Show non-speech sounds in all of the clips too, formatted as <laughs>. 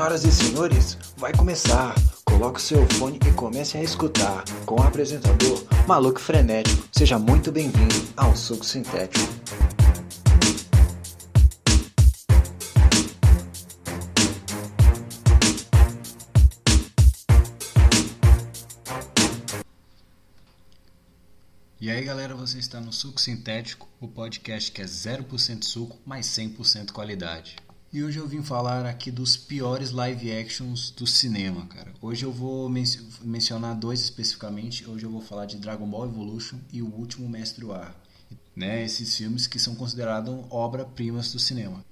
Senhoras e senhores, vai começar. Coloque o seu fone e comece a escutar. Com o apresentador Maluco Frenético. Seja muito bem-vindo ao Suco Sintético. E aí galera, você está no Suco Sintético, o podcast que é 0% suco, mais 100% qualidade. E hoje eu vim falar aqui dos piores live actions do cinema, cara. Hoje eu vou men mencionar dois especificamente. Hoje eu vou falar de Dragon Ball Evolution e O Último Mestre Ar. Né, esses filmes que são considerados obra-primas do cinema.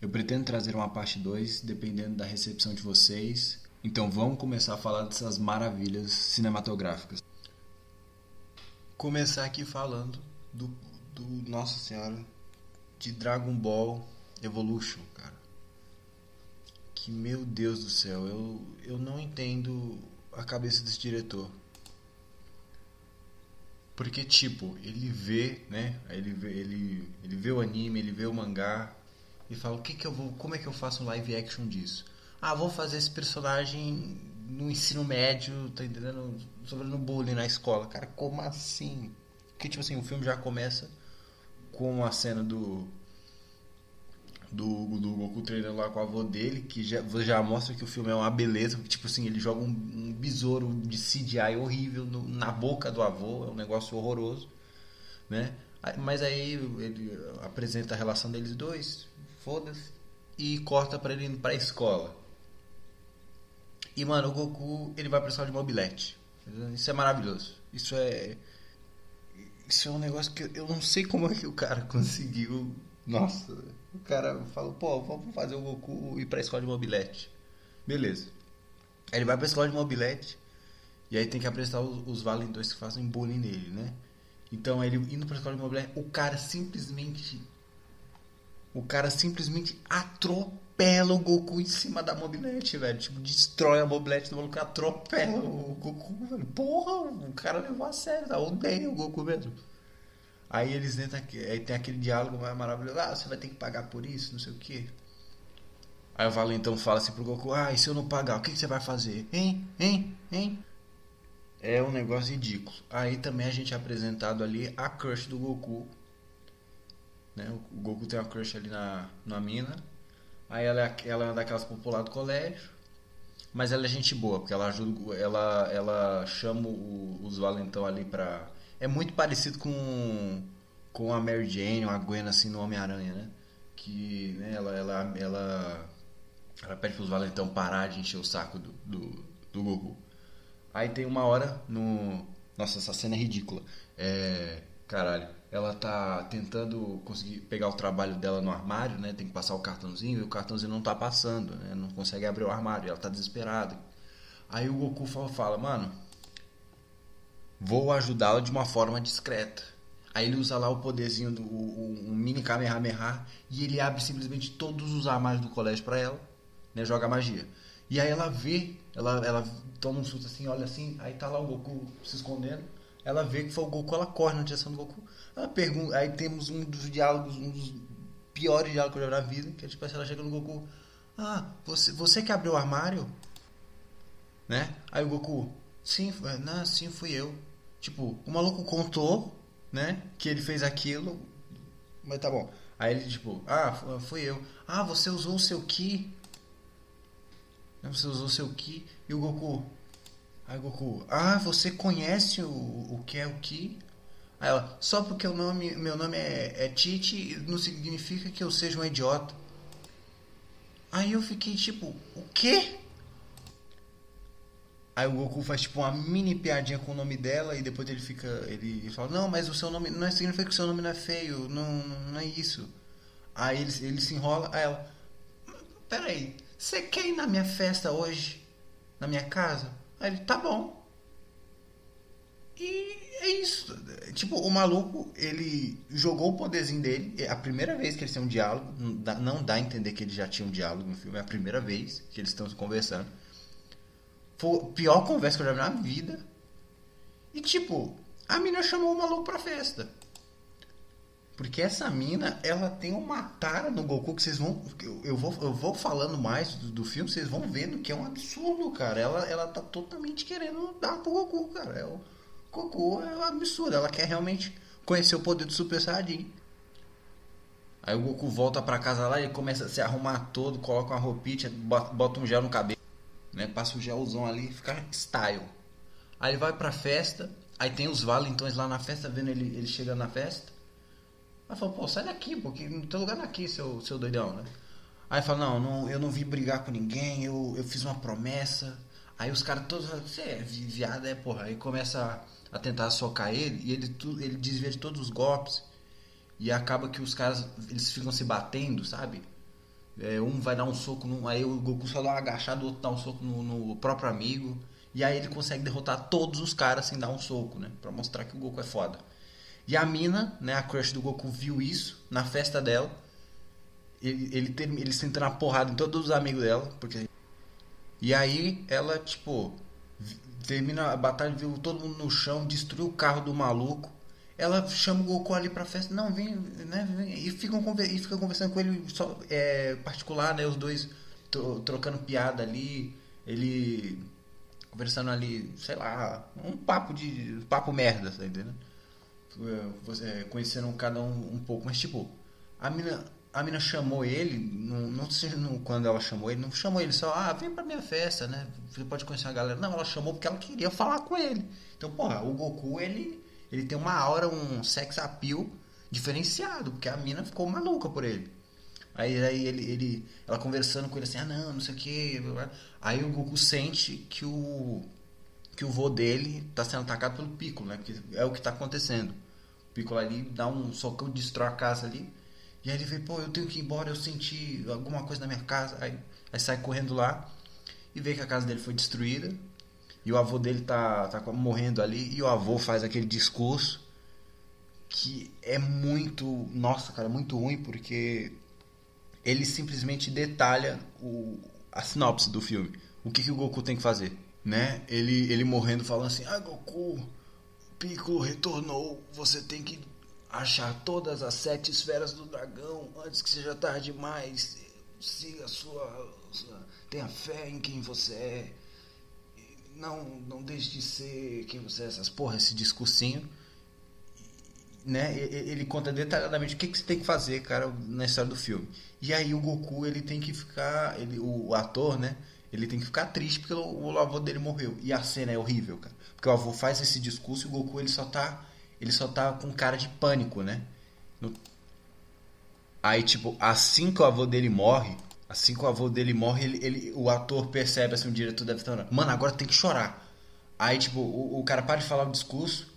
Eu pretendo trazer uma parte 2, dependendo da recepção de vocês. Então vamos começar a falar dessas maravilhas cinematográficas começar aqui falando do, do Nossa Senhora de Dragon Ball Evolution, cara. Que meu Deus do céu, eu, eu não entendo a cabeça desse diretor. Porque tipo, ele vê, né? Ele vê, ele, ele vê o anime, ele vê o mangá e fala, o que que eu vou, como é que eu faço um live action disso? Ah, vou fazer esse personagem no ensino médio, tá entendendo? Sofrendo bullying na escola. Cara, como assim? Porque, tipo assim, o filme já começa com a cena do. Do, do Goku treinando lá com a avó dele, que já, já mostra que o filme é uma beleza, tipo assim, ele joga um, um besouro de CGI horrível no, na boca do avô, é um negócio horroroso, né? Mas aí ele apresenta a relação deles dois, foda-se, e corta para ele indo pra escola. E, mano, o Goku, ele vai pra escola de mobilete. Isso é maravilhoso. Isso é. Isso é um negócio que eu não sei como é que o cara <laughs> conseguiu. Nossa, o cara falou, pô, vamos fazer o Goku ir pra escola de mobilete. Beleza. Aí ele vai pra escola de mobilete. E aí tem que apresentar os, os valentões que fazem bullying nele, né? Então ele indo pra escola de mobilete, o cara simplesmente. O cara simplesmente atropela o Goku em cima da mobilete, velho. Tipo, destrói a mobilete do maluco, atropela o Goku, velho. Porra, o cara levou a sério, tá? Odeia o Goku mesmo. Aí eles entram aqui, aí tem aquele diálogo maravilhoso. Ah, você vai ter que pagar por isso, não sei o que. Aí o Valentão fala assim pro Goku: Ah, e se eu não pagar, o que, que você vai fazer? Hein? Hein? Hein? É um negócio ridículo. Aí também a gente é apresentado ali a crush do Goku. Né? O Goku tem uma crush ali na, na mina. Aí ela é, ela é daquelas popular do colégio. Mas ela é gente boa, porque ela ajuda. Ela, ela chama o, os valentão ali pra. É muito parecido com, com a Mary Jane, a Gwen assim no Homem-Aranha, né? Que né, ela, ela, ela, ela pede pros valentão parar de encher o saco do, do, do Goku. Aí tem uma hora no. Nossa, essa cena é ridícula. É. Caralho ela tá tentando conseguir pegar o trabalho dela no armário, né? Tem que passar o cartãozinho e o cartãozinho não tá passando, né? Não consegue abrir o armário, ela tá desesperada. Aí o Goku fala, mano, vou ajudá-la de uma forma discreta. Aí ele usa lá o poderzinho do o, um mini Kamehameha e ele abre simplesmente todos os armários do colégio para ela, né? Joga magia. E aí ela vê, ela, ela toma um susto assim, olha assim, aí tá lá o Goku se escondendo. Ela vê que foi o Goku, ela corre na direção do Goku. Ela pergunta, aí temos um dos diálogos, um dos piores diálogos que eu já vi na vida, que é tipo assim, ela chega no Goku, ah, você, você que abriu o armário? Né? Aí o Goku, sim, não, sim, fui eu. Tipo, o maluco contou, né, que ele fez aquilo, mas tá bom. Aí ele, tipo, ah, fui eu. Ah, você usou o seu Ki? Você usou o seu Ki? E o Goku, Aí Goku, ah, você conhece o, o que é o Ki? Aí ela, só porque o nome, meu nome é, é Titi não significa que eu seja um idiota. Aí eu fiquei tipo, o quê? Aí o Goku faz tipo uma mini piadinha com o nome dela e depois ele fica. Ele fala, não, mas o seu nome. Não significa que o seu nome não é feio, não, não é isso. Aí ele, ele se enrola, aí ela. Peraí, você quer ir na minha festa hoje? Na minha casa? Aí ele, tá bom. E é isso. Tipo, o maluco, ele jogou o poderzinho dele. É a primeira vez que eles têm um diálogo. Não dá, não dá a entender que eles já tinham um diálogo no filme. É a primeira vez que eles estão conversando. Pior conversa que eu já vi na vida. E tipo, a mina chamou o maluco pra festa. Porque essa mina, ela tem uma tara no Goku que vocês vão. Eu, eu vou, eu vou falando mais do, do, filme, vocês vão vendo que é um absurdo, cara. Ela, ela tá totalmente querendo dar pro Goku, cara. É o, Goku é um absurdo. Ela quer realmente conhecer o poder do Super Saiyajin. Aí o Goku volta pra casa lá e começa a se arrumar todo, coloca uma roupinha, bota um gel no cabelo, né? Passa o gelzão ali e fica style. Aí ele vai pra festa, aí tem os valentões lá na festa, vendo ele, ele chegando na festa. Aí fala, pô, sai daqui, porque não tem lugar aqui, seu, seu doidão, né? Aí fala, não, não, eu não vim brigar com ninguém, eu, eu fiz uma promessa. Aí os caras todos falam, você é viado, é porra. Aí começa a, a tentar socar ele e ele, ele desvia de todos os golpes. E acaba que os caras, eles ficam se batendo, sabe? É, um vai dar um soco, no, aí o Goku só dá uma agachada, o outro dá um soco no, no, próprio amigo. E aí ele consegue derrotar todos os caras sem dar um soco, né? Pra mostrar que o Goku é foda. E a mina, né, a crush do Goku, viu isso na festa dela. Ele, ele, ele, ele sentando a porrada em todos os amigos dela. Porque... E aí ela, tipo, termina a batalha, viu todo mundo no chão, destruiu o carro do maluco. Ela chama o Goku ali pra festa, não, vem, né, vem, e ficam e fica conversando com ele só, é, particular, né, os dois trocando piada ali, ele conversando ali, sei lá, um papo de papo merda, tá entendendo? é, conheceram cada um um pouco, mas tipo, a mina, a mina chamou ele, não, não não, quando ela chamou ele, não chamou ele só, ah, vem pra minha festa, né? Você pode conhecer a galera. Não, ela chamou porque ela queria falar com ele. Então, porra, o Goku, ele, ele tem uma aura, um sex appeal diferenciado, porque a mina ficou maluca por ele. Aí, aí ele, ele, ela conversando com ele assim, ah não, não sei o que. Aí o Goku sente que o que o vô dele tá sendo atacado pelo Piccolo, né? Que é o que tá acontecendo. O Piccolo ali dá um socão, destrói a casa ali. E aí ele vê, pô, eu tenho que ir embora, eu senti alguma coisa na minha casa. Aí, aí sai correndo lá e vê que a casa dele foi destruída. E o avô dele tá, tá morrendo ali. E o avô faz aquele discurso que é muito, nossa, cara, muito ruim porque ele simplesmente detalha o, a sinopse do filme. O que, que o Goku tem que fazer né? Ele, ele morrendo falando assim: Ah, Goku, Piccolo retornou. Você tem que achar todas as sete esferas do dragão antes que seja tarde demais. Siga a sua, sua. Tenha fé em quem você é. Não, não deixe de ser quem você é. Essas porra, esse discursinho. Né? Ele conta detalhadamente o que, que você tem que fazer, cara, na história do filme. E aí o Goku ele tem que ficar, ele, o ator, né? Ele tem que ficar triste porque o, o avô dele morreu. E a cena é horrível, cara. Porque o avô faz esse discurso e o Goku ele só tá. Ele só tá com cara de pânico, né? No... Aí, tipo, assim que o avô dele morre, assim que o avô dele morre, ele, ele, o ator percebe, assim, o diretor deve estar. Mano, agora tem que chorar. Aí, tipo, o, o cara para de falar o discurso.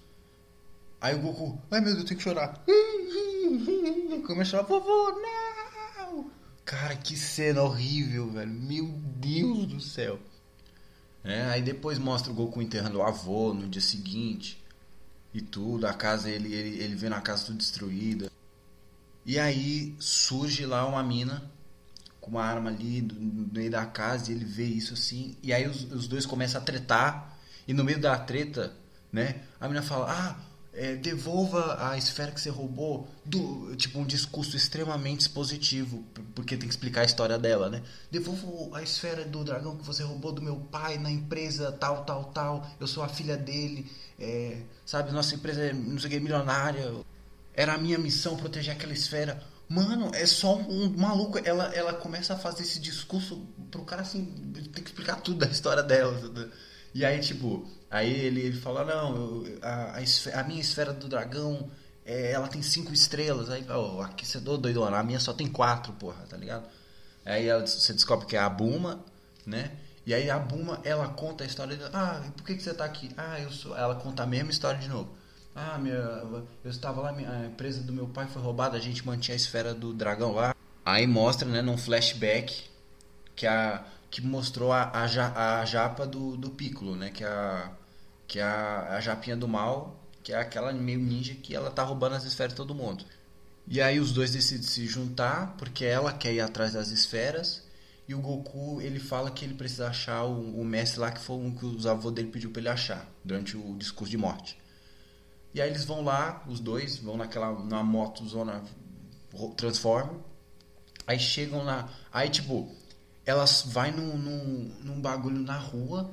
Aí o Goku, ai meu Deus, tem que chorar. <laughs> Começa a chorar, vovô, não! Cara, que cena horrível, velho. Meu Deus do céu. É, aí depois mostra o Goku enterrando o avô no dia seguinte. E tudo, a casa, ele, ele, ele vê na casa tudo destruída. E aí surge lá uma mina com uma arma ali no meio da casa e ele vê isso assim. E aí os, os dois começam a tretar. E no meio da treta, né, a mina fala: Ah, é, devolva a esfera que você roubou do tipo um discurso extremamente expositivo porque tem que explicar a história dela né devolva a esfera do dragão que você roubou do meu pai na empresa tal tal tal eu sou a filha dele é, sabe nossa empresa é não sei o que milionária era a minha missão proteger aquela esfera mano é só um maluco ela ela começa a fazer esse discurso pro cara assim tem que explicar tudo da história dela e aí, tipo, aí ele, ele fala, não, eu, a, a, esfera, a, minha esfera do dragão, é, ela tem cinco estrelas. Aí, oh, aqui você é doidona, a minha só tem quatro, porra, tá ligado? Aí ela, você descobre que é a Buma, né? E aí a Buma, ela conta a história dela. Ah, por que, que você tá aqui? Ah, eu sou. Ela conta a mesma história de novo. Ah, minha, eu estava lá, a empresa do meu pai foi roubada, a gente mantinha a esfera do dragão lá. Aí mostra, né, num flashback, que a, que mostrou a, a, a japa do, do Piccolo, né? Que é, a, que é a, a japinha do mal, que é aquela meio ninja que ela tá roubando as esferas de todo mundo. E aí os dois decidem se juntar, porque ela quer ir atrás das esferas, e o Goku, ele fala que ele precisa achar o, o mestre lá, que foi um que os avô dele pediu pra ele achar, durante o discurso de morte. E aí eles vão lá, os dois, vão naquela na moto zona Transformer. Aí chegam lá. Aí, tipo, elas vai num, num, num bagulho na rua,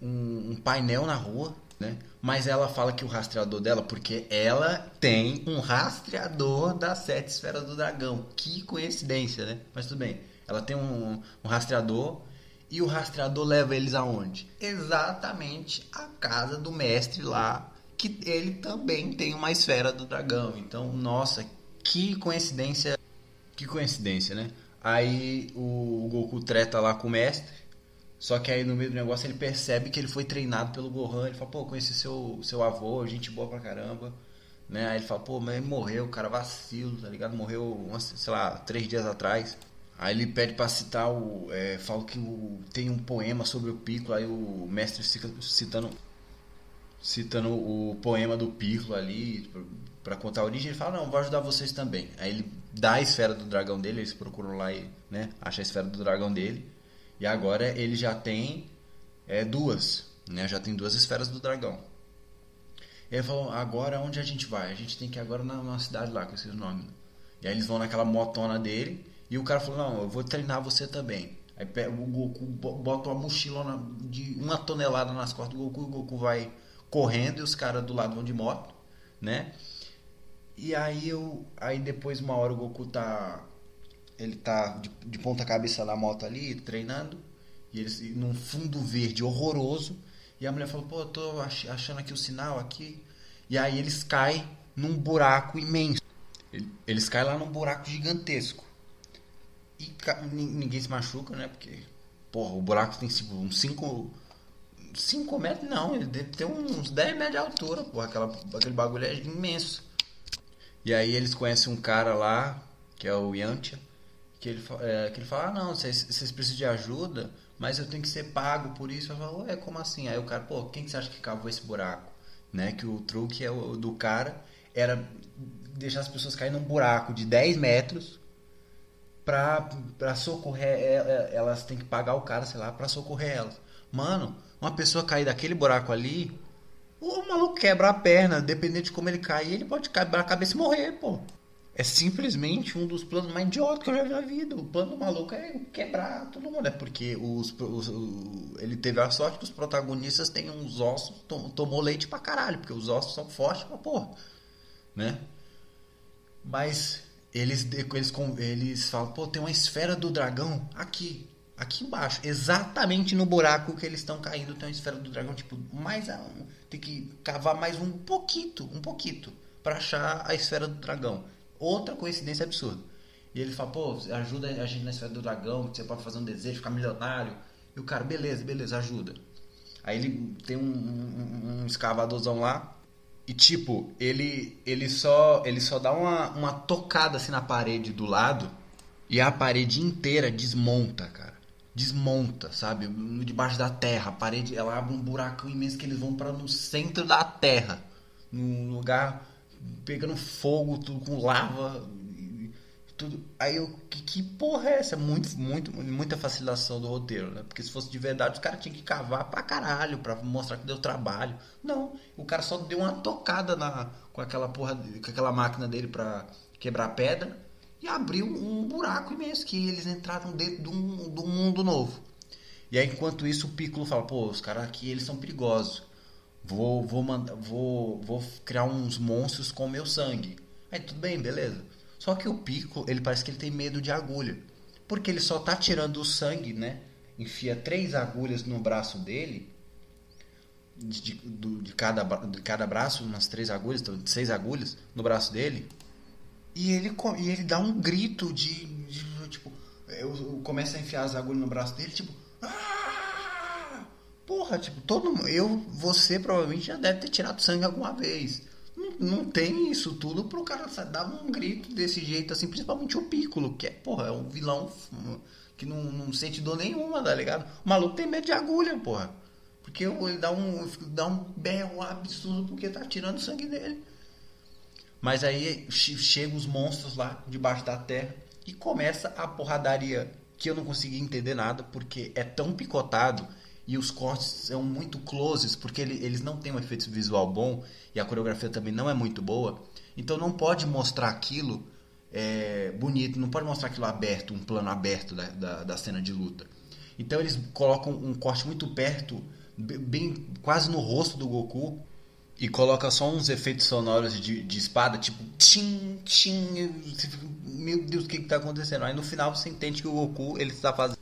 um, um, painel na rua, né? Mas ela fala que o rastreador dela, porque ela tem um rastreador das sete esferas do dragão. Que coincidência, né? Mas tudo bem. Ela tem um, um rastreador e o rastreador leva eles aonde? Exatamente a casa do mestre lá, que ele também tem uma esfera do dragão. Então, nossa, que coincidência. Que coincidência, né? Aí o Goku treta lá com o mestre. Só que aí no meio do negócio ele percebe que ele foi treinado pelo Gohan. Ele fala, pô, conheci seu, seu avô, gente boa pra caramba. Né? Aí ele fala, pô, mas ele morreu, cara, vacilo, tá ligado? Morreu, sei lá, três dias atrás. Aí ele pede pra citar o. É, fala que o, tem um poema sobre o Piccolo, aí o mestre fica citando. Citando o poema do Piccolo ali para contar a origem, ele fala, não, vou ajudar vocês também. Aí ele dá a esfera do dragão dele, eles procuram lá e né, acha a esfera do dragão dele. E agora ele já tem é, duas, né? Já tem duas esferas do dragão. Ele falou, agora onde a gente vai? A gente tem que ir agora na, na cidade lá, com esses nomes. E aí eles vão naquela motona dele e o cara falou, não, eu vou treinar você também. Aí o Goku bota uma mochila de uma tonelada nas costas do Goku, o Goku vai correndo e os caras do lado vão de moto, né? E aí eu. Aí depois uma hora o Goku tá. Ele tá de, de ponta cabeça na moto ali, treinando. E eles num fundo verde horroroso. E a mulher falou, pô, eu tô achando aqui o sinal aqui. E aí eles caem num buraco imenso. Eles caem lá num buraco gigantesco. E ninguém se machuca, né? Porque, porra, o buraco tem tipo uns 5. 5 metros, não, ele deve ter uns 10 metros de altura, porra. Aquela, aquele bagulho é imenso. E aí eles conhecem um cara lá, que é o Yantia, que ele, é, que ele fala, ah, não, vocês, vocês precisam de ajuda, mas eu tenho que ser pago por isso. Eu falo, ué, como assim? Aí o cara, pô, quem que você acha que cavou esse buraco? Né? Que o truque é o, do cara era deixar as pessoas caírem num buraco de 10 metros pra, pra socorrer elas têm que pagar o cara, sei lá, pra socorrer elas. Mano, uma pessoa cair daquele buraco ali, o maluco quebra a perna, dependendo de como ele cair, ele pode quebrar a cabeça e morrer, pô. É simplesmente um dos planos mais idiotas que eu já vi na vida. O plano do maluco é quebrar todo mundo. É porque os, os, ele teve a sorte que os protagonistas têm uns ossos, tom, tomou leite pra caralho, porque os ossos são fortes pra porra. Né? Mas eles, eles, eles falam, pô, tem uma esfera do dragão aqui aqui embaixo, exatamente no buraco que eles estão caindo, tem uma esfera do dragão, tipo, mais a, tem que cavar mais um pouquinho, um pouquinho, para achar a esfera do dragão. Outra coincidência absurda. E ele fala, pô, ajuda a gente na esfera do dragão, que você pode fazer um desejo, ficar milionário. E o cara, beleza, beleza, ajuda. Aí ele tem um, um, um escavadorzão lá. E tipo, ele ele só ele só dá uma, uma tocada assim na parede do lado e a parede inteira desmonta, cara desmonta, sabe? Debaixo da terra, a parede, ela abre um buracão imenso que eles vão para no centro da terra, num lugar pegando fogo, tudo com lava, tudo. Aí eu, que, que porra é essa? Muito, muito, muita facilitação do roteiro, né? Porque se fosse de verdade, os caras tinham que cavar pra caralho pra mostrar que deu trabalho. Não, o cara só deu uma tocada na, com aquela porra, com aquela máquina dele pra quebrar pedra e abriu um buraco imenso que eles entraram dentro de um, de um mundo novo. E aí, enquanto isso, o Piccolo fala: pô, os caras aqui eles são perigosos. Vou, vou, mandar, vou, vou criar uns monstros com meu sangue. Aí tudo bem, beleza. Só que o Piccolo, ele parece que ele tem medo de agulha. Porque ele só tá tirando o sangue, né? Enfia três agulhas no braço dele. De, de, de, cada, de cada braço, umas três agulhas, então, seis agulhas no braço dele. E ele, e ele dá um grito de. de tipo, eu, eu começo a enfiar as agulhas no braço dele, tipo. Ah! Porra, tipo, todo Eu, você provavelmente já deve ter tirado sangue alguma vez. Não, não tem isso tudo pro cara dar um grito desse jeito, assim, principalmente o Piccolo, que é, porra, é um vilão que não, não sente dor nenhuma, tá ligado? O maluco tem medo de agulha, porra. Porque ele dá um, dá um berro absurdo porque tá tirando sangue dele. Mas aí chegam os monstros lá debaixo da terra e começa a porradaria que eu não consegui entender nada porque é tão picotado e os cortes são muito closes, porque ele, eles não têm um efeito visual bom e a coreografia também não é muito boa. Então não pode mostrar aquilo é, bonito, não pode mostrar aquilo aberto, um plano aberto da, da, da, cena de luta. Então eles colocam um corte muito perto, bem quase no rosto do Goku, e coloca só uns efeitos sonoros de, de espada, tipo tchim, tchim, meu Deus, o que está acontecendo? Aí no final você entende que o Goku ele está fazendo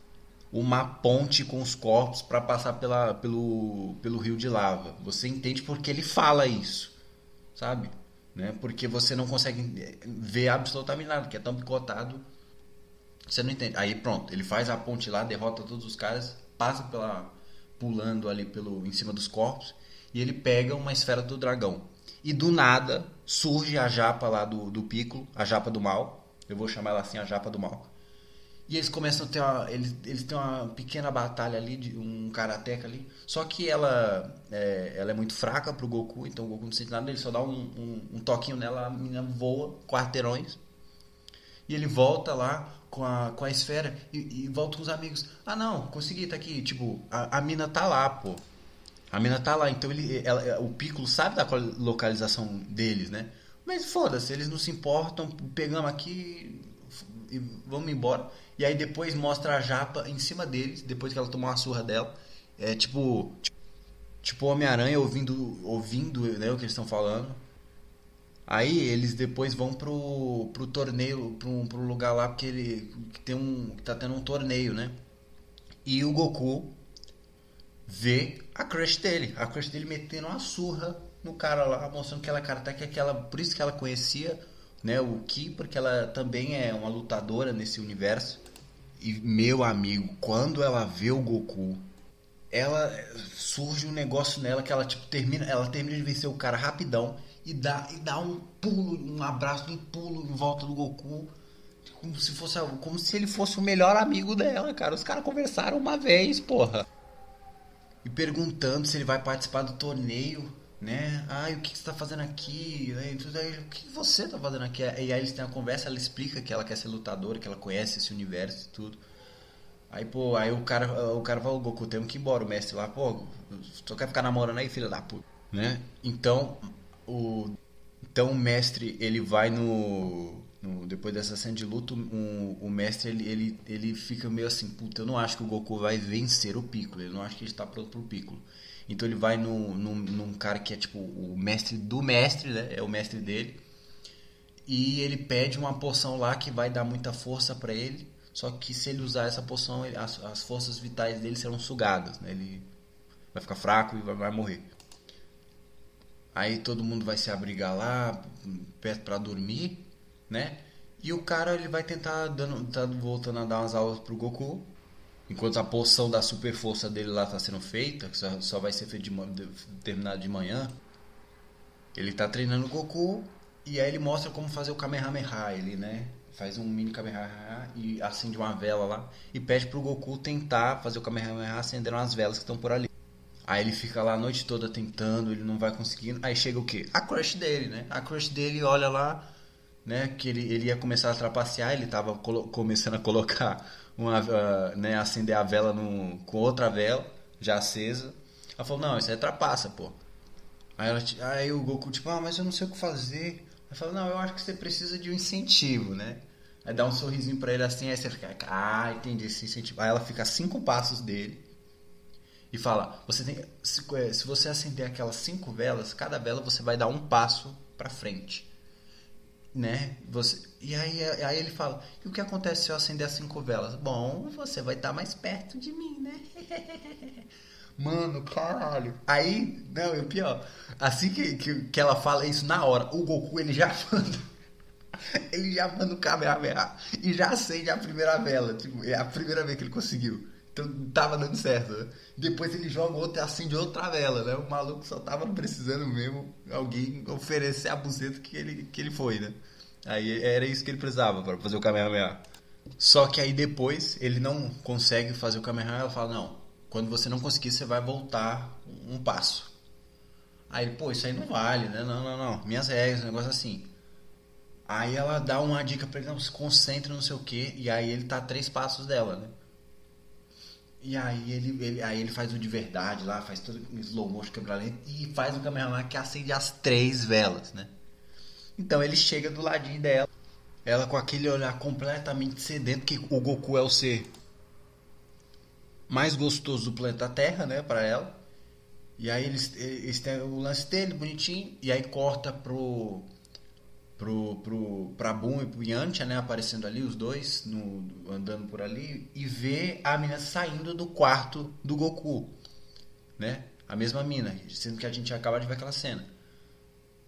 uma ponte com os corpos para passar pela, pelo, pelo rio de lava. Você entende porque ele fala isso, sabe? Né? Porque você não consegue ver absolutamente nada, que é tão picotado. Você não entende. Aí pronto, ele faz a ponte lá, derrota todos os caras, passa pela pulando ali pelo em cima dos corpos e ele pega uma esfera do dragão. E do nada surge a japa lá do, do Piccolo, a japa do mal. Eu vou chamar ela assim, a japa do mal e eles começam a ter uma. Eles, eles têm uma pequena batalha ali, de um karateca ali. Só que ela é, ela é muito fraca pro Goku, então o Goku não sente nada, ele só dá um, um, um toquinho nela, a menina voa quarteirões. E ele volta lá com a, com a esfera e, e volta com os amigos. Ah não, consegui, tá aqui. Tipo, a, a mina tá lá, pô. A mina tá lá, então ele, ela, o Piccolo sabe da localização deles, né? Mas foda-se, eles não se importam, pegamos aqui e vamos embora. E aí depois mostra a japa em cima deles, depois que ela tomou uma surra dela. É tipo. Tipo Homem-Aranha ouvindo, ouvindo né, o que eles estão falando. Aí eles depois vão pro, pro torneio, pro, pro lugar lá, porque ele que tem um. que tá tendo um torneio, né? E o Goku vê a crush dele. A crush dele metendo uma surra no cara lá, mostrando que ela é cara que aquela. Por isso que ela conhecia né, o Ki, porque ela também é uma lutadora nesse universo. E meu amigo, quando ela vê o Goku, ela surge um negócio nela que ela tipo termina, ela termina de vencer o cara rapidão e dá e dá um pulo, um abraço, um pulo em volta do Goku, como se fosse como se ele fosse o melhor amigo dela, cara. Os caras conversaram uma vez, porra. E perguntando se ele vai participar do torneio né? Ah, o que, você está fazendo aqui? Aí, o que você está fazendo aqui? E aí eles têm uma conversa, ela explica que ela quer ser lutadora, que ela conhece esse universo e tudo. Aí, pô, aí o cara, o cara fala, Goku, temos que ir embora. O mestre lá, pô, só quer ficar namorando aí, filha da puta. Né? Então, o, então o mestre, ele vai no, no depois dessa cena de luto, o, o mestre, ele, ele, ele fica meio assim, puta, eu não acho que o Goku vai vencer o Piccolo. Ele não acha que ele está pronto pro Piccolo. Então ele vai no, num, num cara que é tipo o mestre do mestre, né? É o mestre dele. E ele pede uma poção lá que vai dar muita força para ele. Só que se ele usar essa poção, ele, as, as, forças vitais dele serão sugadas. Né? Ele vai ficar fraco e vai, vai morrer. Aí todo mundo vai se abrigar lá, perto para dormir, né? E o cara ele vai tentar dando, tá voltando a dar umas aulas pro Goku. Enquanto a poção da super força dele lá está sendo feita, que só, só vai ser feito de, terminado de manhã, ele está treinando o Goku e aí ele mostra como fazer o Kamehameha, ele, né? Faz um mini Kamehameha e acende uma vela lá e pede pro Goku tentar fazer o Kamehameha acendendo as velas que estão por ali. Aí ele fica lá a noite toda tentando, ele não vai conseguindo. Aí chega o quê? A crush dele, né? A crush dele olha lá, né? Que ele, ele ia começar a trapacear, ele tava começando a colocar <laughs> uma, uh, né, acender a vela no, com outra vela já acesa. Ela falou, não, isso é trapaça, pô. Aí, ela, aí o Goku, tipo, ah, mas eu não sei o que fazer. Ela falou, não, eu acho que você precisa de um incentivo, né? Aí dá um sorrisinho pra ele assim, aí você fica, ah, entendi esse incentivo. Aí ela fica a cinco passos dele e fala, você tem, se, é, se você acender aquelas cinco velas, cada vela você vai dar um passo para frente né? Você, e aí, aí ele fala: e o que acontece se eu acender as cinco velas? Bom, você vai estar mais perto de mim, né? <laughs> Mano, caralho. Aí, não, e o pior, assim que, que, que ela fala isso na hora, o Goku ele já <laughs> manda. Ele já manda o Kamehameha e já acende a primeira vela. Tipo, é a primeira vez que ele conseguiu. Então tava dando certo. Né? Depois ele joga outra e acende outra vela, né? O maluco só tava precisando mesmo alguém oferecer a buceta que ele, que ele foi, né? Aí era isso que ele precisava para fazer o Kamehameha. Só que aí depois ele não consegue fazer o Kamehameha, ela fala, não, quando você não conseguir, você vai voltar um passo. Aí ele, pô, isso aí não vale, né? Não, não, não. Minhas regras, um negócio assim. Aí ela dá uma dica pra ele, não, se concentre, não sei o que, e aí ele tá a três passos dela, né? E aí ele, ele, aí ele faz o de verdade lá, faz todo em slow motion, câmera e faz o cameraman que acende as três velas, né? Então ele chega do ladinho dela, ela com aquele olhar completamente sedento, que o Goku é o ser mais gostoso do planeta Terra, né, para ela. E aí eles, eles têm o lance dele, bonitinho, e aí corta pro pro, pro, pra Boom e pro Yantia, né, aparecendo ali, os dois, no, andando por ali, e vê a mina saindo do quarto do Goku, né, a mesma mina, sendo que a gente acaba de ver aquela cena.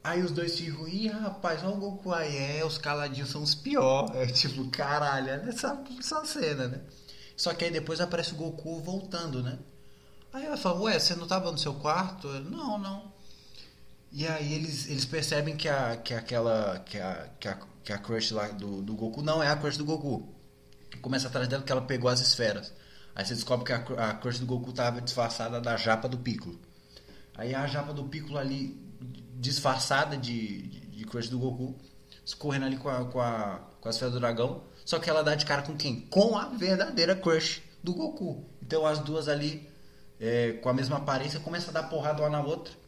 Aí os dois ficam, ih, rapaz, olha o Goku aí, é, os caladinhos são os piores, <laughs> é tipo, caralho, olha essa, essa cena, né. Só que aí depois aparece o Goku voltando, né. Aí ela fala, ué, você não tava no seu quarto? Não, não. E aí eles, eles percebem que, a, que aquela. Que a, que a, que a crush lá do, do Goku não é a crush do Goku. Começa atrás dela que ela pegou as esferas. Aí você descobre que a, a crush do Goku estava disfarçada da japa do Piccolo. Aí a japa do Piccolo ali, disfarçada de, de, de crush do Goku, escorrendo ali com a, com, a, com a esfera do dragão. Só que ela dá de cara com quem? Com a verdadeira crush do Goku. Então as duas ali, é, com a mesma aparência, começam a dar porrada uma na outra.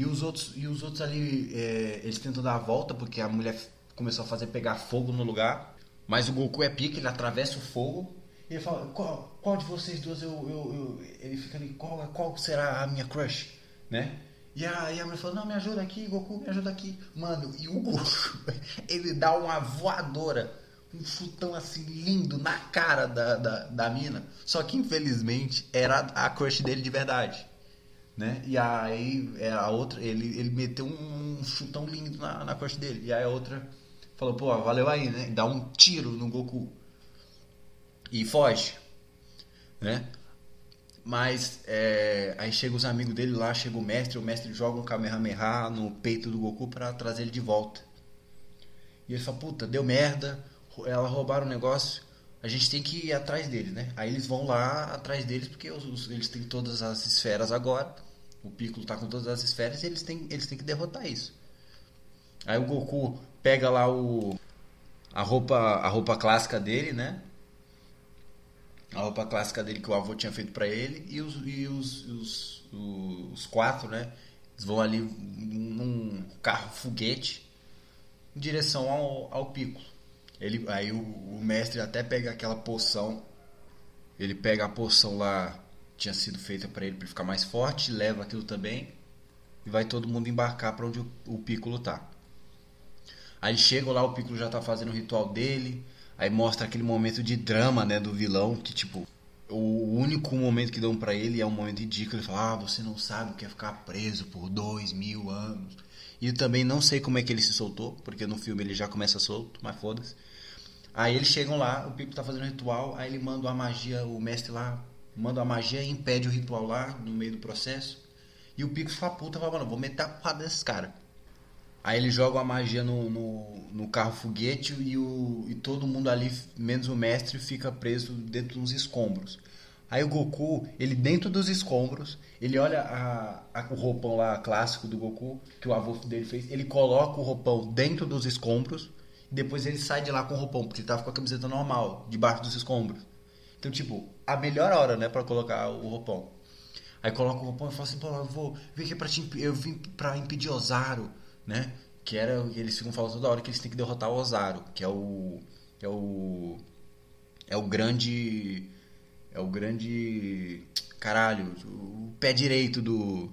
E os outros, e os outros ali, é, eles tentam dar a volta porque a mulher começou a fazer pegar fogo no lugar. Mas o Goku é pique, ele atravessa o fogo. E ele fala, qual, qual de vocês duas eu, eu, eu, Ele fica ali, qual, qual será a minha crush? Né? E a, e a mulher falou, não, me ajuda aqui, Goku, me ajuda aqui. Mano, e o Goku, <laughs> ele dá uma voadora, um chutão assim lindo na cara da, da, da mina. Só que infelizmente era a crush dele de verdade né? E aí é, a outra, ele, ele meteu um chutão lindo na, na costa dele. E aí a outra falou, pô, valeu aí, né? Dá um tiro no Goku. E foge, né? Mas é, aí chega os amigos dele lá, chega o mestre, o mestre joga um Kamehameha no peito do Goku para trazer ele de volta. E ele fala, puta, deu merda, ela roubaram o negócio, a gente tem que ir atrás deles, né? Aí eles vão lá atrás deles porque os, os, eles têm todas as esferas agora. O Piccolo tá com todas as esferas e eles têm, eles têm que derrotar isso. Aí o Goku pega lá o a roupa a roupa clássica dele, né? A roupa clássica dele que o avô tinha feito para ele e os e os, os, os, quatro, né? Eles vão ali num carro foguete em direção ao, ao Piccolo. Ele, aí o, o mestre até pega aquela poção. Ele pega a poção lá tinha sido feita para ele para ficar mais forte, leva aquilo também e vai todo mundo embarcar para onde o, o Piccolo tá. Aí chegam lá, o Piccolo já tá fazendo o ritual dele, aí mostra aquele momento de drama, né, do vilão, que tipo, o único momento que dão para ele é um momento ridículo, ele fala, ah, você não sabe o que é ficar preso por dois mil anos. E também não sei como é que ele se soltou, porque no filme ele já começa solto, mas foda-se. Aí eles chegam lá, o Piccolo tá fazendo o ritual, aí ele manda a magia, o mestre lá manda a magia e impede o ritual lá no meio do processo. E o Pico fala, puta, fala, mano, vou meter a porrada desses caras. Aí ele joga a magia no, no, no, carro foguete e, o, e todo mundo ali, menos o mestre, fica preso dentro dos escombros. Aí o Goku, ele dentro dos escombros, ele olha a, a, o roupão lá clássico do Goku, que o avô dele fez, ele coloca o roupão dentro dos escombros, depois ele sai de lá com o roupão, porque ele tava com a camiseta normal, debaixo dos escombros. Então, tipo, a melhor hora, né, para colocar o roupão. Aí coloca o roupão e fala assim, pô, eu vou vir aqui pra te eu vim pra impedir Ozaru, né? Que era, eles ficam falando toda hora que eles têm que derrotar o Ozaru, que é o é o é o grande é o grande caralho, o pé direito do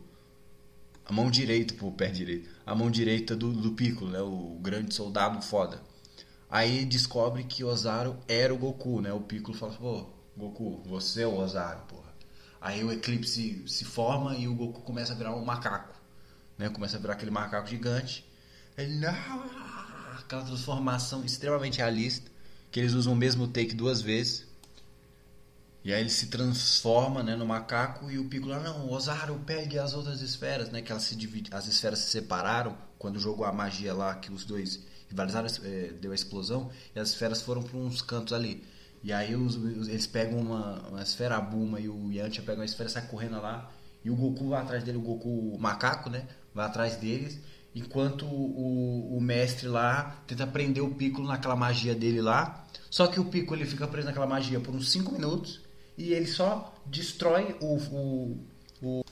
a mão direita, pô, pé direito. A mão direita do, do Piccolo, né? O grande soldado foda. Aí descobre que Ozaru era o Goku, né? O Piccolo fala, pô, Goku, você é o Ozaru, porra. Aí o eclipse se forma e o Goku começa a virar um macaco, né? Começa a virar aquele macaco gigante. Ele, aquela transformação extremamente realista, que eles usam o mesmo take duas vezes. E aí ele se transforma, né, no macaco e o Piccolo, ah, não, Ozaru, pegue as outras esferas, né, que elas se divide, as esferas se separaram quando jogou a magia lá que os dois rivalizaram, é, deu a explosão e as esferas foram para uns cantos ali. E aí os, os, eles pegam uma, uma esfera, a Buma e o Yantia pegam a esfera, sai correndo lá. E o Goku vai atrás dele, o Goku macaco, né? Vai atrás deles. Enquanto o, o mestre lá tenta prender o Piccolo naquela magia dele lá. Só que o Piccolo ele fica preso naquela magia por uns 5 minutos. E ele só destrói o, o, o,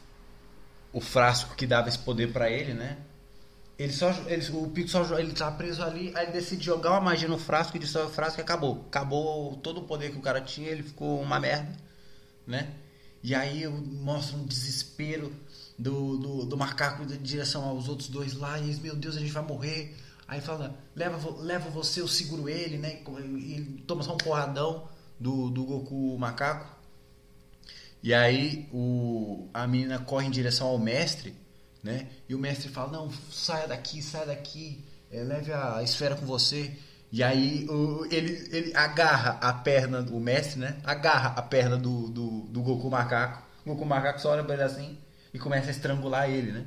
o frasco que dava esse poder para ele, né? Ele só, ele, o Pico só ele tá preso ali, aí ele decide jogar uma magia no frasco e destrói o frasco e acabou. Acabou todo o poder que o cara tinha, ele ficou uma merda, né? E aí mostra um desespero do, do, do macaco em direção aos outros dois lá, e eles, meu Deus, a gente vai morrer. Aí fala, leva, leva você, eu seguro ele, né? E toma só um porradão do, do Goku macaco. E aí o, a menina corre em direção ao mestre né? E o mestre fala: Não, saia daqui, saia daqui, é, leve a esfera com você. E aí o, ele, ele agarra a perna do mestre, né? Agarra a perna do, do, do Goku macaco. O Goku macaco só olha pra ele assim e começa a estrangular ele, né?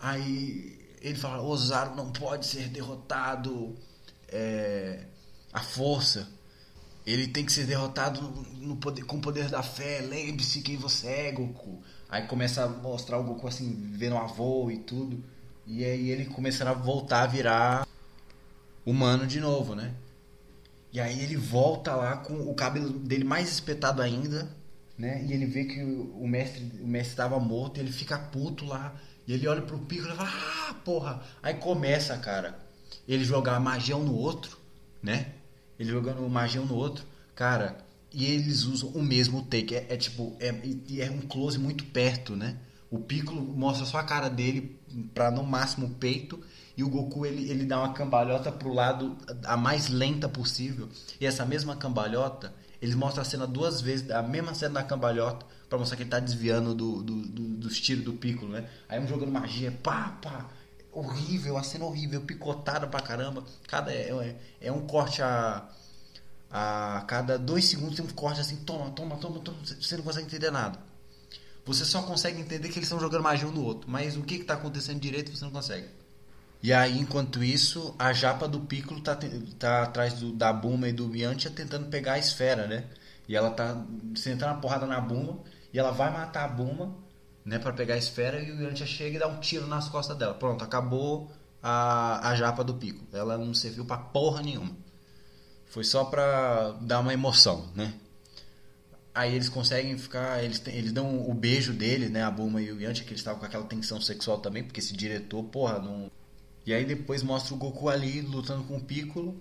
Aí ele fala: Osaru não pode ser derrotado. É, a força. Ele tem que ser derrotado poder, com o poder da fé. Lembre-se quem você é, Goku. Aí começa a mostrar o Goku assim, vendo o avô e tudo. E aí ele começando a voltar a virar humano de novo, né? E aí ele volta lá com o cabelo dele mais espetado ainda, né? E ele vê que o mestre o mestre estava morto, e ele fica puto lá. E ele olha pro Piccolo e fala: "Ah, porra". Aí começa, cara, ele jogar magia um no outro, né? Ele jogando magia um no outro. Cara, e eles usam o mesmo take. É, é tipo, é, é um close muito perto, né? O Piccolo mostra só a cara dele para no máximo o peito e o Goku ele, ele dá uma cambalhota pro lado a mais lenta possível. E essa mesma cambalhota, eles mostram a cena duas vezes, a mesma cena da cambalhota, para mostrar que ele tá desviando do, do, do, dos tiros do Piccolo, né? Aí um jogando magia, pá, pá. Horrível, a cena horrível, picotada pra caramba. Cada, é, é, é um corte a a cada dois segundos tem um corte assim, toma, toma, toma, toma, você não consegue entender nada. Você só consegue entender que eles estão jogando magia um no outro, mas o que está acontecendo direito você não consegue. E aí, enquanto isso, a japa do Piccolo tá, tá atrás do, da Buma e do Yantia tentando pegar a esfera, né? E ela tá sentando a porrada na Buma e ela vai matar a Buma, né, para pegar a esfera e o Yantia chega e dá um tiro nas costas dela. Pronto, acabou a, a japa do Piccolo. Ela não serviu para porra nenhuma. Foi só pra dar uma emoção, né? Aí eles conseguem ficar. Eles, eles dão o beijo dele, né? A Bulma e o Yantia, que eles estavam com aquela tensão sexual também, porque esse diretor, porra, não. E aí depois mostra o Goku ali lutando com o Piccolo.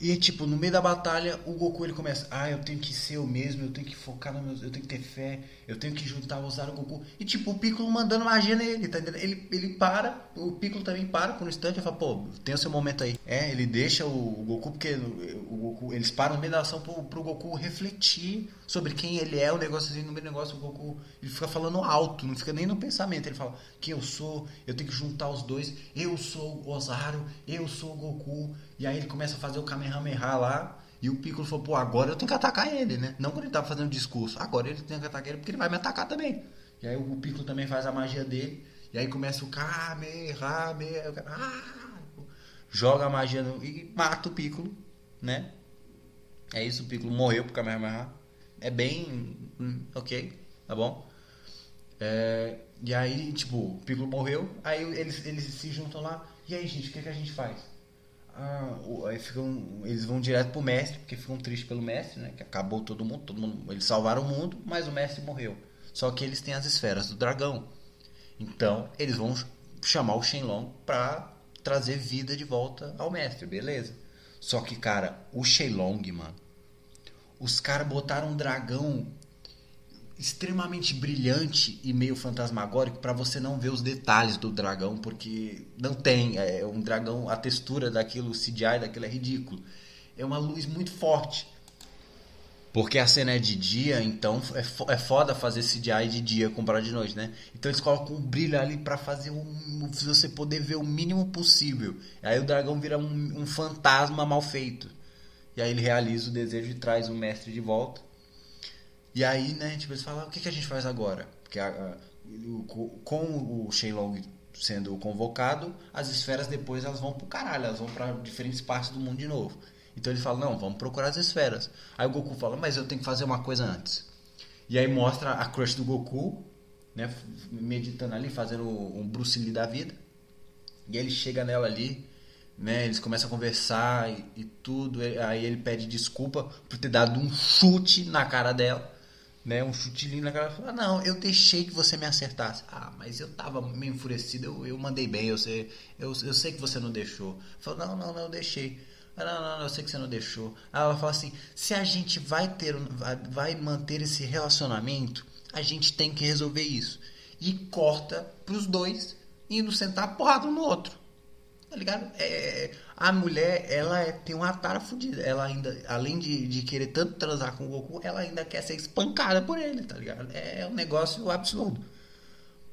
E tipo, no meio da batalha, o Goku ele começa, ah, eu tenho que ser eu mesmo, eu tenho que focar no meu, eu tenho que ter fé, eu tenho que juntar, usar o Goku. E tipo, o Piccolo mandando magia nele, tá entendendo? Ele, ele para, o Piccolo também para por um instante e fala, pô, tem o seu momento aí. É, ele deixa o, Goku, porque o Goku, eles param no meio da ação pro, pro Goku refletir sobre quem ele é, o negócio assim, no do negócio, Goku, ele fica falando alto, não fica nem no pensamento, ele fala, quem eu sou, eu tenho que juntar os dois, eu sou o Ozaru, eu sou o Goku, e aí ele começa a fazer o Kamehameha lá. E o Piccolo falou, pô, agora eu tenho que atacar ele, né? Não quando ele tava fazendo discurso. Agora ele tem que atacar ele porque ele vai me atacar também. E aí o Piccolo também faz a magia dele. E aí começa o Kamehameha. Ah, joga a magia no, e mata o Piccolo, né? É isso, o Piccolo morreu pro Kamehameha. É bem... Hum, ok, tá bom? É, e aí, tipo, Piccolo morreu. Aí eles, eles se juntam lá. E aí, gente, o que, que a gente faz? ah, aí ficam, eles vão direto pro mestre, porque ficam tristes pelo mestre, né? Que acabou todo mundo, todo mundo, eles salvaram o mundo, mas o mestre morreu. Só que eles têm as esferas do dragão. Então, eles vão chamar o Shenlong pra trazer vida de volta ao mestre, beleza? Só que, cara, o Shenlong, mano, os caras botaram um dragão extremamente brilhante e meio fantasmagórico para você não ver os detalhes do dragão, porque não tem. É um dragão, a textura daquilo, o CGI daquilo é ridículo. É uma luz muito forte. Porque a cena é de dia, então é, é foda fazer CGI de dia comparado de noite, né? Então eles colocam um brilho ali para fazer um, você poder ver o mínimo possível. Aí o dragão vira um, um fantasma mal feito. E aí ele realiza o desejo e traz o mestre de volta. E aí, né, tipo, eles falam, o que, que a gente faz agora? Porque a, a, com o Shenlong sendo convocado, as esferas depois elas vão pro caralho, elas vão para diferentes partes do mundo de novo. Então ele fala, não, vamos procurar as esferas. Aí o Goku fala, mas eu tenho que fazer uma coisa antes. E aí mostra a crush do Goku, né, meditando ali, fazendo um Bruce Lee da vida. E ele chega nela ali, né? Eles começam a conversar e, e tudo. Aí ele pede desculpa por ter dado um chute na cara dela né, um chute lindo na cara. Fala, não, eu deixei que você me acertasse. Ah, mas eu tava meio enfurecido, eu, eu mandei bem, eu sei, eu, eu sei que você não deixou. Falou, não, não, não, eu deixei. Ah, não, não, não, eu sei que você não deixou. Aí ela fala assim: se a gente vai ter, vai manter esse relacionamento, a gente tem que resolver isso. E corta pros dois indo sentar porrada um no outro. Tá ligado? É, a mulher, ela é, tem uma tara fodida. Ela ainda, além de, de querer tanto transar com o Goku, ela ainda quer ser espancada por ele, tá ligado? É um negócio absurdo.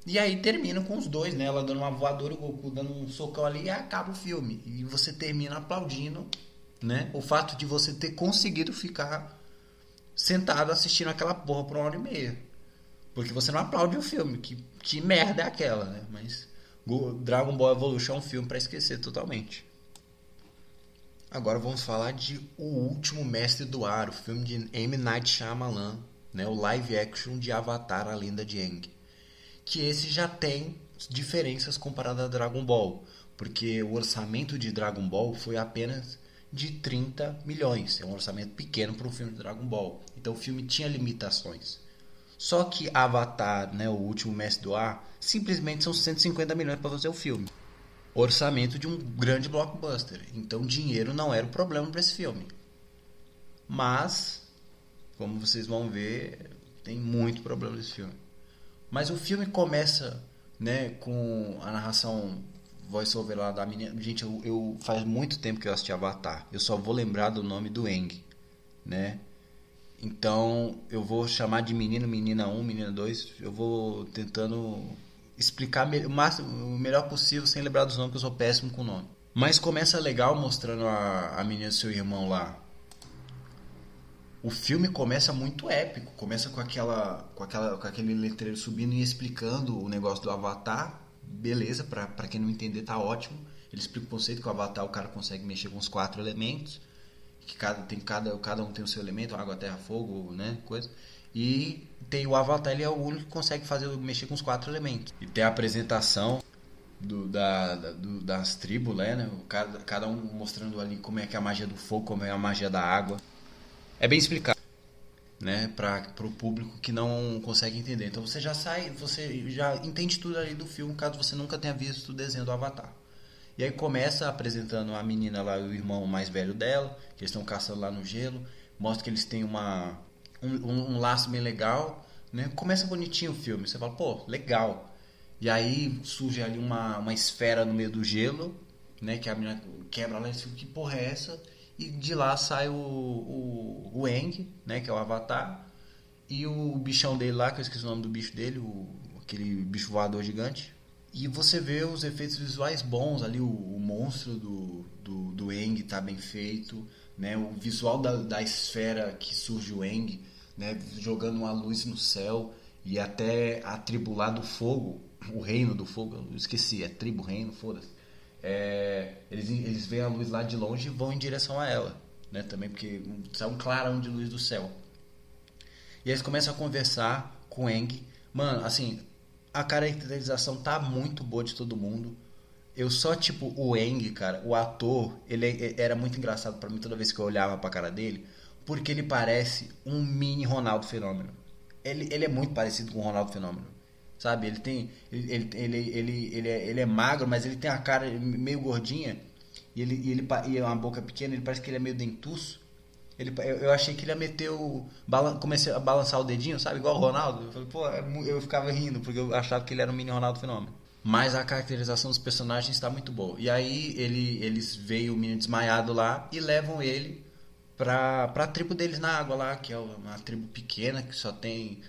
E aí termina com os dois, né? Ela dando uma voadora, o Goku dando um socão ali e acaba o filme. E você termina aplaudindo, né? O fato de você ter conseguido ficar sentado assistindo aquela porra por uma hora e meia. Porque você não aplaude o filme. Que, que merda é aquela, né? Mas Dragon Ball Evolution é um filme para esquecer totalmente. Agora vamos falar de O Último Mestre do Ar, o filme de M. Night Shyamalan, né, o live action de Avatar, a Lenda de Aang. Que esse já tem diferenças comparado a Dragon Ball, porque o orçamento de Dragon Ball foi apenas de 30 milhões. É um orçamento pequeno para um filme de Dragon Ball. Então o filme tinha limitações. Só que Avatar, né, o último mestre do ar, simplesmente são 150 milhões para fazer o filme orçamento de um grande blockbuster. Então dinheiro não era o problema para esse filme. Mas, como vocês vão ver, tem muito problema nesse filme. Mas o filme começa, né, com a narração voice-over lá da menina. Gente, eu, eu, faz muito tempo que eu assisti Avatar. Eu só vou lembrar do nome do Eng, né? Então, eu vou chamar de menino, menina 1, menina 2. Eu vou tentando explicar o, máximo, o melhor possível sem lembrar dos nomes, que eu sou péssimo com nome. Mas começa legal mostrando a, a menina do seu irmão lá. O filme começa muito épico, começa com aquela, com aquela, com aquele letreiro subindo e explicando o negócio do Avatar. Beleza, para quem não entender tá ótimo. Ele explica o conceito que o Avatar o cara consegue mexer com os quatro elementos, que cada tem cada cada um tem o seu elemento, água, terra, fogo, né, coisa. E tem o Avatar, ele é o único que consegue fazer mexer com os quatro elementos. E tem a apresentação do, da, da do, das tribos, né? Cada, cada um mostrando ali como é que é a magia do fogo, como é a magia da água. É bem explicado, né, para o público que não consegue entender. Então você já sai, você já entende tudo ali do filme, caso você nunca tenha visto o desenho do Avatar. E aí começa apresentando a menina lá, o irmão mais velho dela, que eles estão caçando lá no gelo. Mostra que eles têm uma um, um, laço bem legal, né? Começa bonitinho o filme, você fala, pô, legal. E aí surge ali uma, uma esfera no meio do gelo, né? Que a menina quebra lá e diz, que porra é essa? E de lá sai o, o, o Eng, né? Que é o Avatar. E o bichão dele lá, que eu esqueci o nome do bicho dele, o, aquele bicho voador gigante. E você vê os efeitos visuais bons ali, o, o monstro do, do, do Eng tá bem feito, né? O visual da, da esfera que surge o Eng né, jogando uma luz no céu e até a tribo lá do fogo, o reino do fogo, eu esqueci, é tribo, reino, foda-se. É, eles, eles veem a luz lá de longe e vão em direção a ela, né, também porque sai um clarão de luz do céu. E eles começam a conversar com Eng. Mano, assim, a caracterização tá muito boa de todo mundo. Eu só, tipo, o Eng, cara, o ator, ele era muito engraçado para mim toda vez que eu olhava pra cara dele porque ele parece um mini Ronaldo Fenômeno. Ele, ele é muito parecido com o Ronaldo Fenômeno. Sabe? Ele tem. Ele, ele, ele, ele, ele, é, ele é magro, mas ele tem a cara meio gordinha. E ele, e ele e é uma boca pequena, ele parece que ele é meio dentuço. Ele, eu, eu achei que ele ia meter o. Balan, comecei a balançar o dedinho, sabe? Igual o Ronaldo. Eu, falei, pô, é eu ficava rindo, porque eu achava que ele era um mini Ronaldo Fenômeno. Mas a caracterização dos personagens está muito boa. E aí ele, eles veem o menino desmaiado lá e levam ele pra, pra tribo deles na água lá, que é uma tribo pequena que só tem.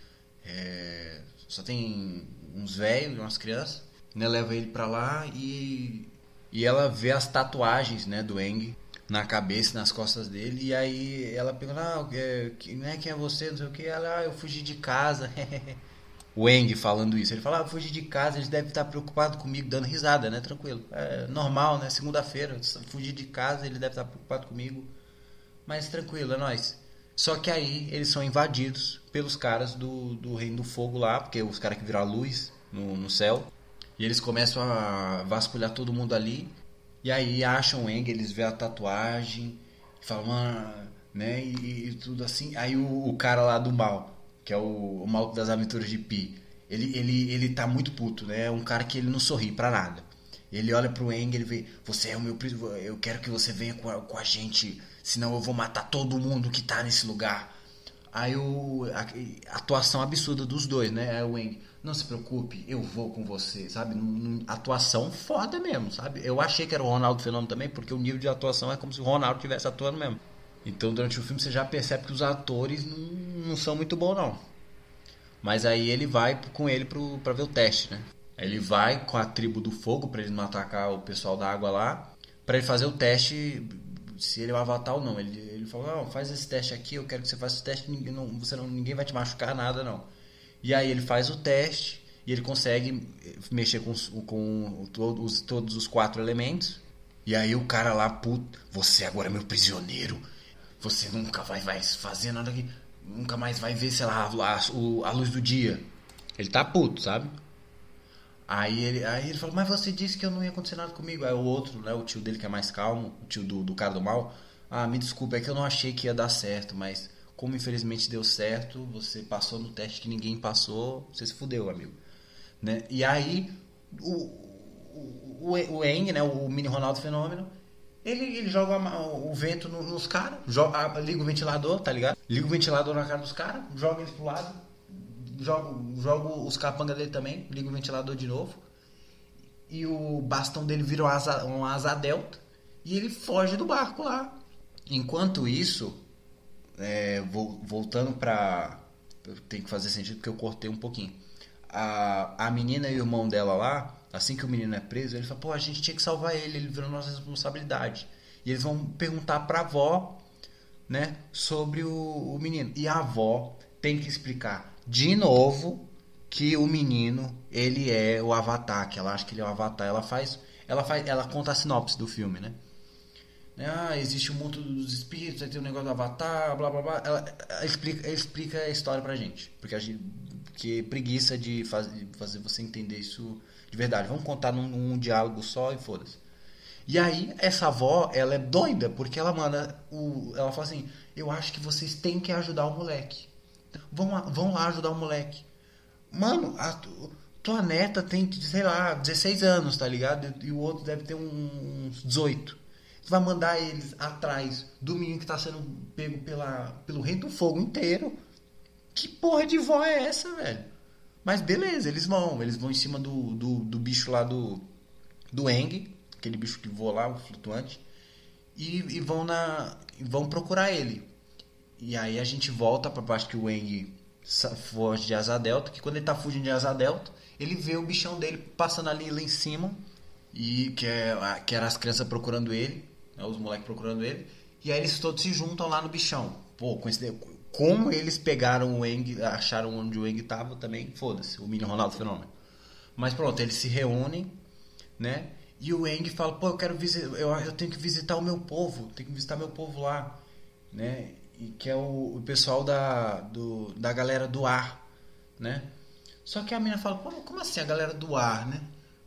É, só tem uns velhos, umas crianças. Né, leva ele pra lá e. E ela vê as tatuagens né, do Eng na cabeça, nas costas dele. E aí ela pergunta, ah, que, né, quem é você? Não sei o que. Ela, ah, eu fugi de casa. <laughs> o Eng falando isso. Ele fala, ah, fugi de casa, eles devem estar preocupados comigo, dando risada, né? Tranquilo. É normal, né? Segunda-feira, fugi de casa, ele deve estar preocupado comigo mas tranquilo, é nóis. Só que aí eles são invadidos pelos caras do, do Reino do Fogo lá, porque os caras que viram a luz no, no céu. E eles começam a vasculhar todo mundo ali. E aí acham o Eng, eles vê a tatuagem, falam, mano, né? E, e, tudo assim. Aí o, o, cara lá do mal, que é o, o maluco das aventuras de Pi, ele, ele, ele tá muito puto, né? É um cara que ele não sorri pra nada. Ele olha pro Eng, ele vê, você é o meu eu quero que você venha com a, com a gente, senão eu vou matar todo mundo que tá nesse lugar. Aí o, a, a atuação absurda dos dois, né? Aí o Eng, não se preocupe, eu vou com você, sabe? Atuação foda mesmo, sabe? Eu achei que era o Ronaldo Fenômeno também, porque o nível de atuação é como se o Ronaldo estivesse atuando mesmo. Então durante o filme você já percebe que os atores não, não são muito bons, não. Mas aí ele vai com ele pro, pra ver o teste, né? Ele vai com a tribo do fogo para ele não atacar o pessoal da água lá, para ele fazer o teste se ele é um avatar ou não. Ele, ele falou: Não, faz esse teste aqui, eu quero que você faça o teste, ninguém, não, você não, ninguém vai te machucar, nada não. E aí ele faz o teste e ele consegue mexer com, com todos, todos os quatro elementos. E aí o cara lá, puto, você agora é meu prisioneiro. Você nunca vai, vai fazer nada aqui. Nunca mais vai ver, sei lá, a, a, a luz do dia. Ele tá puto, sabe? Aí ele, aí ele falou, mas você disse que eu não ia acontecer nada comigo. Aí o outro, né, o tio dele que é mais calmo, o tio do, do cara do mal, ah, me desculpa, é que eu não achei que ia dar certo, mas como infelizmente deu certo, você passou no teste que ninguém passou, você se fudeu, amigo. Né? E aí o, o, o, Eng, né, o mini Ronaldo Fenômeno, ele, ele joga o vento nos caras, liga o ventilador, tá ligado? Liga o ventilador na cara dos caras, joga eles pro lado, jogo, jogo os capangas dele também, ligo o ventilador de novo. E o bastão dele vira uma asa, uma asa delta. E ele foge do barco lá. Enquanto isso, é, voltando pra. Tem que fazer sentido porque eu cortei um pouquinho. A, a menina e o irmão dela lá, assim que o menino é preso, ele fala: pô, a gente tinha que salvar ele, ele virou nossa responsabilidade. E eles vão perguntar pra avó, né, sobre o, o menino. E a avó tem que explicar de novo que o menino, ele é o avatar, que ela acha que ele é o avatar. Ela faz, ela faz, ela conta a sinopse do filme, né? Ah, existe o mundo dos espíritos, aí tem o um negócio do avatar, blá blá blá. Ela, ela explica, ela explica a história pra gente, porque a gente que preguiça de, faz, fazer você entender isso de verdade. Vamos contar num, num diálogo só e foda-se. E aí, essa avó, ela é doida, porque ela manda o. Ela fala assim: Eu acho que vocês têm que ajudar o moleque. Vão vão lá ajudar o moleque. Mano, a tua neta tem, sei lá, 16 anos, tá ligado? E o outro deve ter uns 18. Tu vai mandar eles atrás do menino que tá sendo pego pela, pelo rei do fogo inteiro. Que porra de vó é essa, velho? Mas beleza, eles vão. Eles vão em cima do, do, do bicho lá do. Do Eng, aquele bicho que voa lá, o flutuante. E, e vão na. vão procurar ele. E aí a gente volta pra parte que o Eng foge de asa delta, que quando ele tá fugindo de asa delta, ele vê o bichão dele passando ali lá em cima, e que, é, que era as crianças procurando ele, né, os moleques procurando ele, e aí eles todos se juntam lá no bichão. Pô, como eles pegaram o Eng, acharam onde o Eng tava também, foda-se, o mini Ronaldo Fenômeno. Mas pronto, eles se reúnem, né? E o Eng fala, pô, eu quero visitar, eu, eu tenho que visitar o meu povo, tenho que visitar meu povo lá, né? Que é o, o pessoal da, do, da galera do ar, né? Só que a menina fala, como assim a galera do ar, né?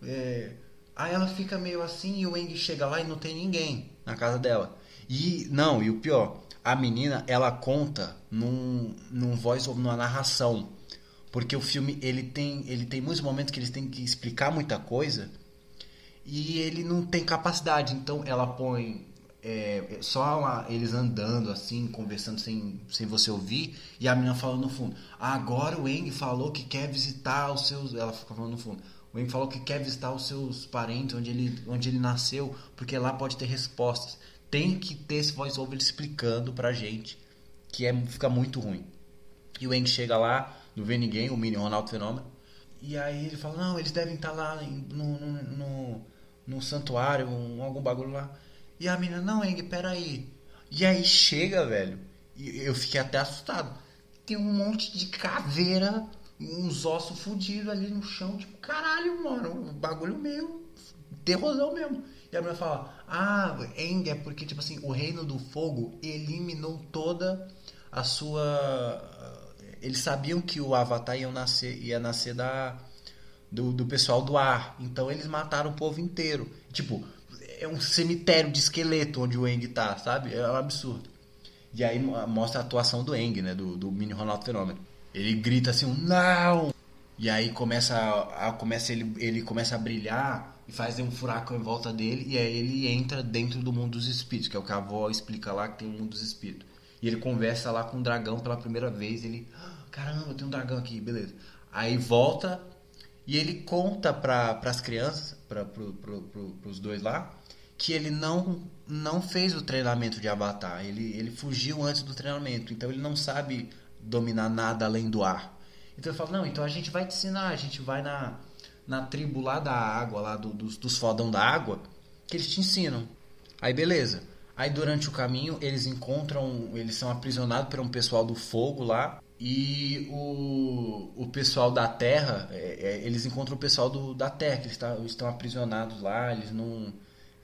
É, aí ela fica meio assim e o Eng chega lá e não tem ninguém na casa dela. E não, e o pior, a menina ela conta num, num voice ou numa narração, porque o filme ele tem ele tem muitos momentos que eles têm que explicar muita coisa e ele não tem capacidade, então ela põe é, só uma, eles andando assim, conversando sem, sem você ouvir, e a menina falando no fundo. Agora o Eng falou que quer visitar os seus. Ela fica falando no fundo. O Eng falou que quer visitar os seus parentes, onde ele, onde ele nasceu, porque lá pode ter respostas. Tem que ter esse voice-over explicando pra gente, que é, fica muito ruim. E o Eng chega lá, não vê ninguém, o Mini Ronaldo Fenômeno. E aí ele fala: Não, eles devem estar tá lá no, no, no, no santuário, um, algum bagulho lá. E a menina, não, Eng, peraí. E aí chega, velho. E eu fiquei até assustado. Tem um monte de caveira, uns ossos fodidos ali no chão. Tipo, caralho, mano, o bagulho meio terrorzão mesmo. E a menina fala, ah, Eng é porque, tipo assim, o reino do fogo eliminou toda a sua. Eles sabiam que o Avatar ia nascer, ia nascer da, do, do pessoal do ar. Então eles mataram o povo inteiro. Tipo, é um cemitério de esqueleto onde o Eng tá, sabe? É um absurdo. E aí mostra a atuação do Eng, né? Do, do mini Ronaldo Fenômeno. Ele grita assim, não! E aí começa, a, começa ele, ele começa a brilhar e faz um furacão em volta dele e aí ele entra dentro do mundo dos espíritos, que é o que a avó explica lá que tem o mundo dos espíritos. E ele conversa lá com o dragão pela primeira vez, ele, ah, caramba, tem um dragão aqui, beleza. Aí volta e ele conta para as crianças, para pro, pro, pro, os dois lá, que ele não não fez o treinamento de Avatar. Ele, ele fugiu antes do treinamento, então ele não sabe dominar nada além do ar. Então ele fala, não, então a gente vai te ensinar, a gente vai na, na tribo lá da água, lá do, dos, dos fodão da água, que eles te ensinam. Aí beleza. Aí durante o caminho eles encontram, eles são aprisionados por um pessoal do fogo lá. E o, o pessoal da terra, é, é, eles encontram o pessoal do, da terra, que eles tá, estão aprisionados lá, eles não.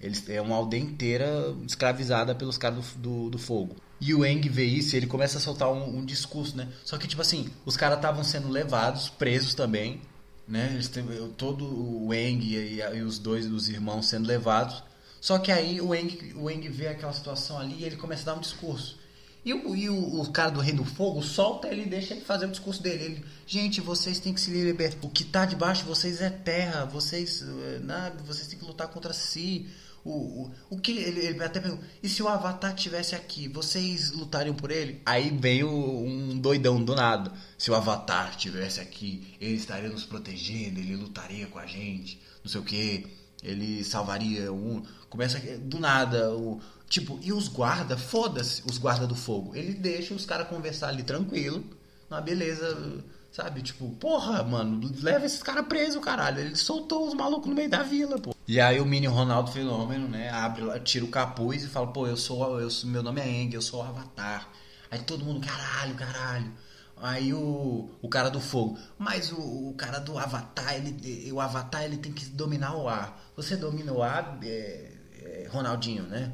Eles, é uma aldeia inteira escravizada pelos caras do, do, do fogo. E o Eng vê isso e ele começa a soltar um, um discurso, né? Só que, tipo assim, os caras estavam sendo levados, presos também, né? Eles todo o Eng e, e, os dois os irmãos sendo levados. Só que aí o Eng, o Eng vê aquela situação ali e ele começa a dar um discurso. E, o, e o, o, cara do Rei do Fogo solta ele e deixa ele fazer o discurso dele. Ele, gente, vocês têm que se libertar. O que está debaixo de vocês é terra. Vocês, eh, nada, vocês têm que lutar contra si. O, o, o que ele, ele até perguntou, e se o Avatar tivesse aqui, vocês lutariam por ele? Aí veio um doidão do nada. Se o Avatar tivesse aqui, ele estaria nos protegendo, ele lutaria com a gente, não sei o que, ele salvaria um. Começa do nada, o. Tipo, e os guarda, foda-se os guarda do fogo. Ele deixa os caras conversar ali tranquilo, uma beleza Sabe? Tipo, porra, mano, leva esses caras presos, caralho. Ele soltou os malucos no meio da vila, pô. E aí o mini Ronaldo Fenômeno, né, abre, tira o capuz e fala, pô, eu sou, eu sou meu nome é Eng, eu sou o Avatar. Aí todo mundo, caralho, caralho. Aí o, o cara do fogo, mas o, o cara do Avatar, ele, o Avatar ele tem que dominar o ar. Você domina o ar, é, é, Ronaldinho, né?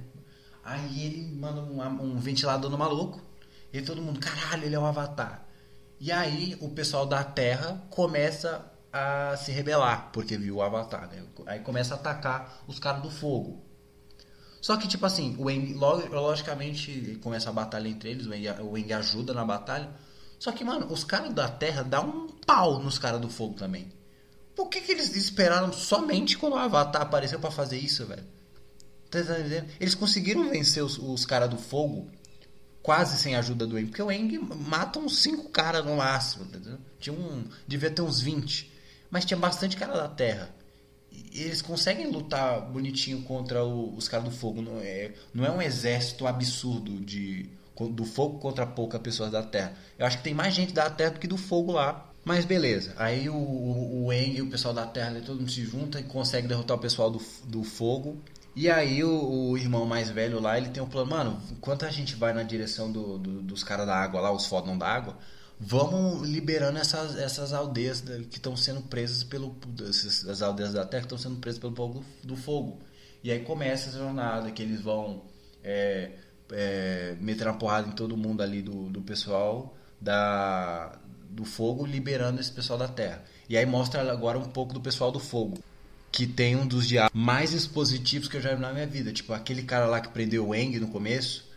Aí ele manda um, um ventilador no maluco. E todo mundo, caralho, ele é o Avatar. E aí o pessoal da Terra começa a se rebelar, porque viu o Avatar, né? Aí começa a atacar os caras do fogo. Só que, tipo assim, o Eng, logicamente, começa a batalha entre eles, o Eng, o Eng ajuda na batalha. Só que, mano, os caras da Terra dão um pau nos caras do fogo também. Por que, que eles esperaram somente quando o Avatar apareceu para fazer isso, velho? Tá entendendo? Eles conseguiram vencer os, os caras do fogo quase sem a ajuda do Eng, porque o Eng mata uns 5 caras no máximo, entendeu? Tinha um, devia ter uns 20, mas tinha bastante cara da terra. E eles conseguem lutar bonitinho contra o, os caras do fogo, não é, não é um exército absurdo de do fogo contra poucas pessoas da terra. Eu acho que tem mais gente da terra do que do fogo lá. Mas beleza, aí o, o, o Eng e o pessoal da Terra, todo mundo se junta e consegue derrotar o pessoal do, do fogo. E aí o, o, irmão mais velho lá, ele tem um plano, mano, enquanto a gente vai na direção do, do, dos caras da água lá, os fodão da água, vamos liberando essas, essas aldeias que estão sendo presas pelo. As aldeias da terra que estão sendo presas pelo do, do, fogo. E aí começa essa jornada que eles vão é, é, meter uma porrada em todo mundo ali do, do pessoal da, do fogo, liberando esse pessoal da terra. E aí mostra agora um pouco do pessoal do fogo que tem um dos diálogos mais expositivos que eu já vi na minha vida. Tipo, aquele cara lá que prendeu o Eng no começo,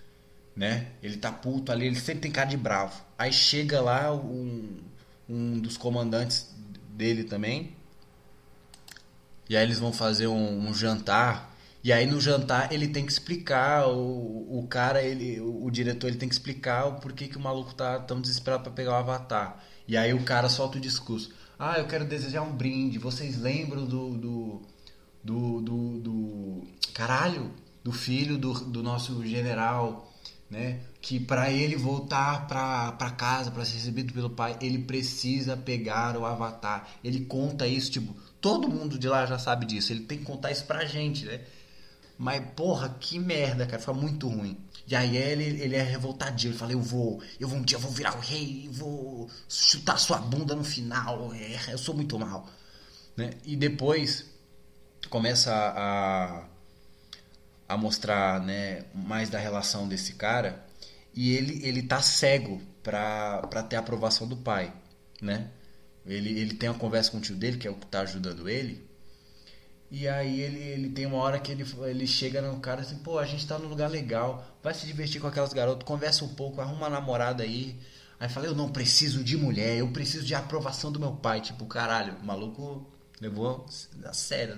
né? Ele tá puto ali, ele sempre tem cara de bravo. Aí chega lá um, um dos comandantes dele também. E aí eles vão fazer um, um jantar. E aí no jantar ele tem que explicar, o, o cara, ele, o, o diretor, ele tem que explicar o porquê que o maluco tá tão desesperado para pegar o avatar. E aí o cara solta o discurso. Ah, eu quero desejar um brinde. Vocês lembram do. do. do. do, do caralho? Do filho do, do nosso general, né? Que para ele voltar para casa, para ser recebido pelo pai, ele precisa pegar o avatar. Ele conta isso, tipo, todo mundo de lá já sabe disso. Ele tem que contar isso pra gente, né? Mas, porra, que merda, cara. Foi muito ruim. E aí ele, ele é revoltadinho, ele fala, eu vou, eu vou um dia eu vou virar o rei, vou chutar sua bunda no final, é, eu sou muito mal. Né? E depois começa a, a mostrar né, mais da relação desse cara e ele, ele tá cego pra, pra ter a aprovação do pai, né? Ele, ele tem uma conversa com o tio dele, que é o que tá ajudando ele, E aí ele, ele tem uma hora que ele, ele chega no cara assim, pô, a gente tá num lugar legal, vai se divertir com aquelas garotas, conversa um pouco, arruma uma namorada aí. Aí fala, eu não preciso de mulher, eu preciso de aprovação do meu pai. Tipo, caralho, o maluco levou a sério,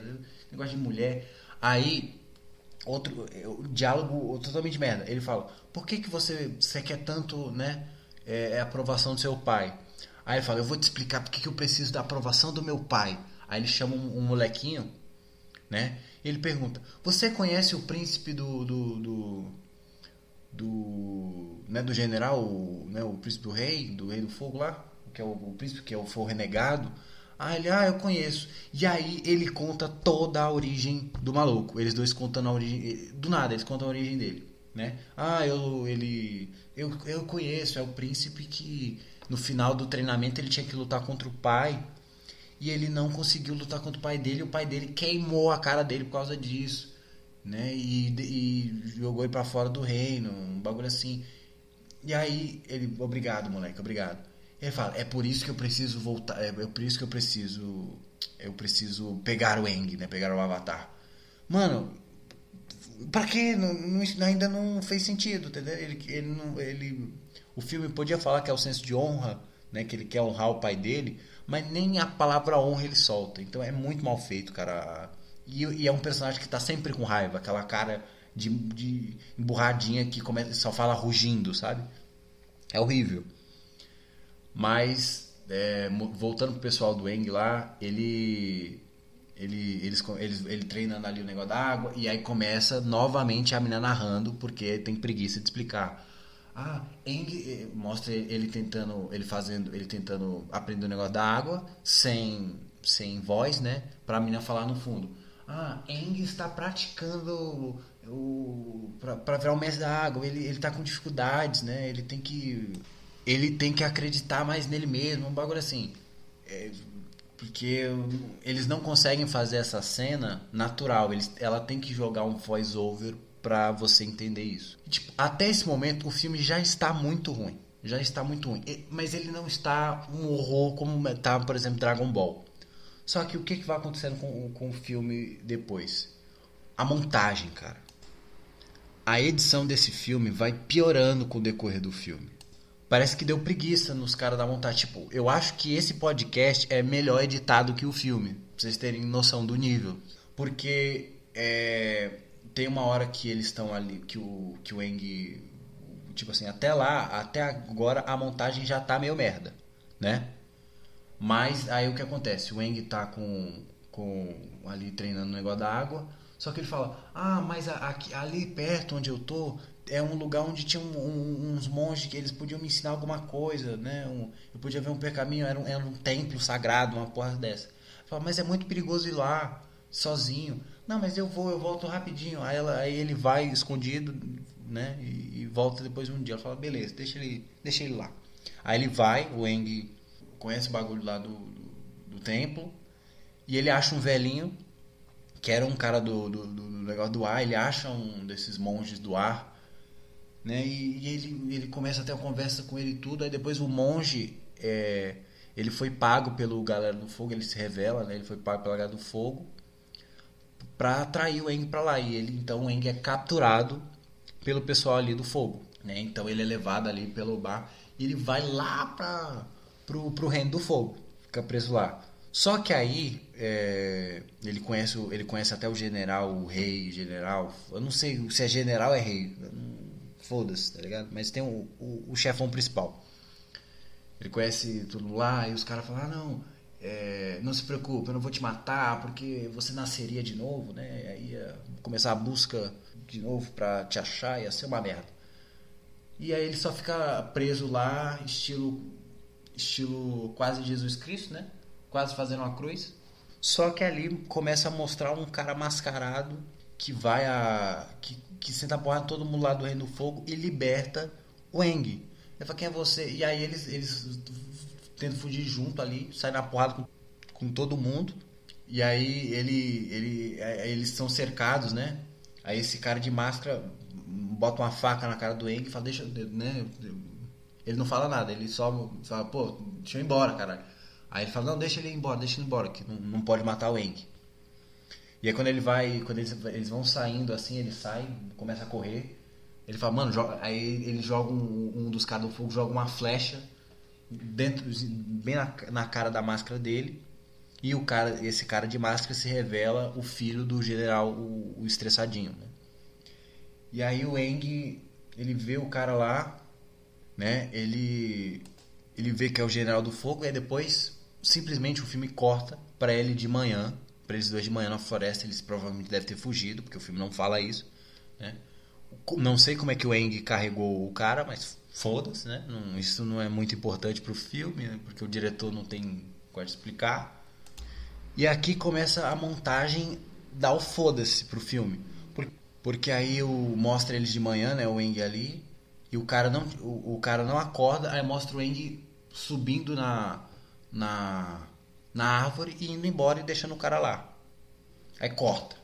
negócio de mulher. Aí, outro diálogo totalmente merda. Ele fala, por que, que você, você quer tanto, né, é, é aprovação do seu pai? Aí ele fala, eu vou te explicar porque que eu preciso da aprovação do meu pai. Aí ele chama um, um molequinho né? Ele pergunta: Você conhece o príncipe do do, do, do, né, do general, né, o príncipe do rei, do rei do fogo lá, que é o, o príncipe que é o, foi o renegado? Ah, ele, ah, eu conheço. E aí ele conta toda a origem do maluco. Eles dois contando a origem, do nada, eles contam a origem dele, né? Ah, eu ele eu, eu conheço, é o príncipe que no final do treinamento ele tinha que lutar contra o pai e ele não conseguiu lutar contra o pai dele. o pai dele queimou a cara dele por causa disso, né? E, e jogou ele para fora do reino, um bagulho assim. E aí ele, obrigado, moleque, obrigado. Ele fala, é por isso que eu preciso voltar, é, é por isso que eu preciso, eu preciso pegar o Eng, né? Pegar o Avatar. Mano, para quê? Não, não, ainda não fez sentido, entendeu? Ele, ele, não, ele, o filme podia falar que é o senso de honra, né? Que ele quer honrar o pai dele mas nem a palavra honra ele solta. Então é muito mal feito, cara. E, e é um personagem que tá sempre com raiva, aquela cara de, de emburradinha que começa, só fala rugindo, sabe? É horrível. Mas, é, voltando pro pessoal do Eng lá, ele. Ele, eles, eles, ele treinando ali o negócio da água, e aí começa novamente a menina narrando, porque tem preguiça de explicar. Ah, Eng eh, mostra ele tentando, ele fazendo, ele tentando aprender o negócio da água sem sem voz, né? Pra menina falar no fundo. Ah, Eng está praticando o para virar o mestre da água. Ele ele tá com dificuldades, né? Ele tem que ele tem que acreditar mais nele mesmo, um bagulho assim. É, porque eles não conseguem fazer essa cena natural. Eles, ela tem que jogar um voice over para você entender isso. Tipo, até esse momento o filme já está muito ruim, já está muito ruim, mas ele não está um horror como está, por exemplo, Dragon Ball. Só que o que, vai acontecendo com, com o filme depois? A montagem, cara. A edição desse filme vai piorando com o decorrer do filme. Parece que deu preguiça nos caras da montagem. Tipo, eu acho que esse podcast é melhor editado que o filme. Pra vocês terem noção do nível. Porque é, tem uma hora que eles estão ali, que o, que o Eng. Tipo assim, até lá, até agora a montagem já tá meio merda, né? Mas aí o que acontece? O Eng tá com, com ali treinando no negócio da água. Só que ele fala: Ah, mas ali perto onde eu tô é um lugar onde tinha um, um, uns monges que eles podiam me ensinar alguma coisa, né? Um, eu podia ver um percaminho, era um, era templo sagrado, uma porra dessa. Fala, mas é muito perigoso ir lá sozinho. Não, mas eu vou, eu volto rapidinho. Aí, ela, aí ele vai escondido, né? E, e, volta depois de um dia. Fala, beleza, deixa ele, deixa ele lá. Aí ele vai, o Eng conhece o bagulho lá do, do, do templo. E ele acha um velhinho, que era um cara do, do, do, negócio do ar. Ele acha um desses monges do ar. Né? E, e ele, ele começa a ter uma conversa com ele e tudo. Aí depois o monge. É, ele foi pago pelo Galera do Fogo, ele se revela, né? Ele foi pago pela Galera do Fogo para atrair o Eng para lá. E ele então o Eng é capturado pelo pessoal ali do fogo, né? Então ele é levado ali pelo bar e ele vai lá para pro, pro reino do fogo, fica preso lá. Só que aí é, ele conhece ele conhece até o general, o rei, general. Eu não sei se é general ou é rei. Foda-se, tá ligado? Mas tem o, o, o chefão principal. Ele conhece tudo lá e os caras falam: ah, não, é, não se preocupe, eu não vou te matar porque você nasceria de novo, né? Aí ia começar a busca de novo para te achar, ia ser uma merda. E aí ele só fica preso lá, estilo estilo quase Jesus Cristo, né? Quase fazendo uma cruz. Só que ali começa a mostrar um cara mascarado que vai a que, que senta a porra todo mundo lá do Reino do Fogo e liberta o Eng. Ele fala, quem é você? E aí eles, eles tenta fugir junto ali, sai na porrada com, com todo mundo. E aí ele, ele, é, eles são cercados, né? Aí esse cara de máscara bota uma faca na cara do Eng e fala, deixa, né? Ele não fala nada, ele só fala, pô, deixa eu ir embora, caralho. Aí ele fala, não, deixa ele ir embora, deixa ele ir embora, que não, não pode matar o Eng. E aí quando ele vai, quando eles, eles vão saindo assim, ele sai, começa a correr. Ele fala, mano, joga, aí ele joga um, um dos caras do fogo, joga uma flecha dentro, bem na, na cara da máscara dele. E o cara, esse cara de máscara se revela o filho do general, o, o estressadinho. Né? E aí o Eng, ele vê o cara lá, né? Ele ele vê que é o general do fogo e depois simplesmente o filme corta para ele de manhã, para eles dois de manhã na floresta, eles provavelmente devem ter fugido, porque o filme não fala isso, né? Não sei como é que o Eng carregou o cara, mas foda-se, né? Não, isso não é muito importante pro filme, né? porque o diretor não tem como explicar. E aqui começa a montagem dá o foda-se pro filme. Porque aí o, mostra eles de manhã, né? O Eng ali. E o cara não, o, o cara não acorda, aí mostra o Eng subindo na, na, na árvore e indo embora e deixando o cara lá. Aí corta.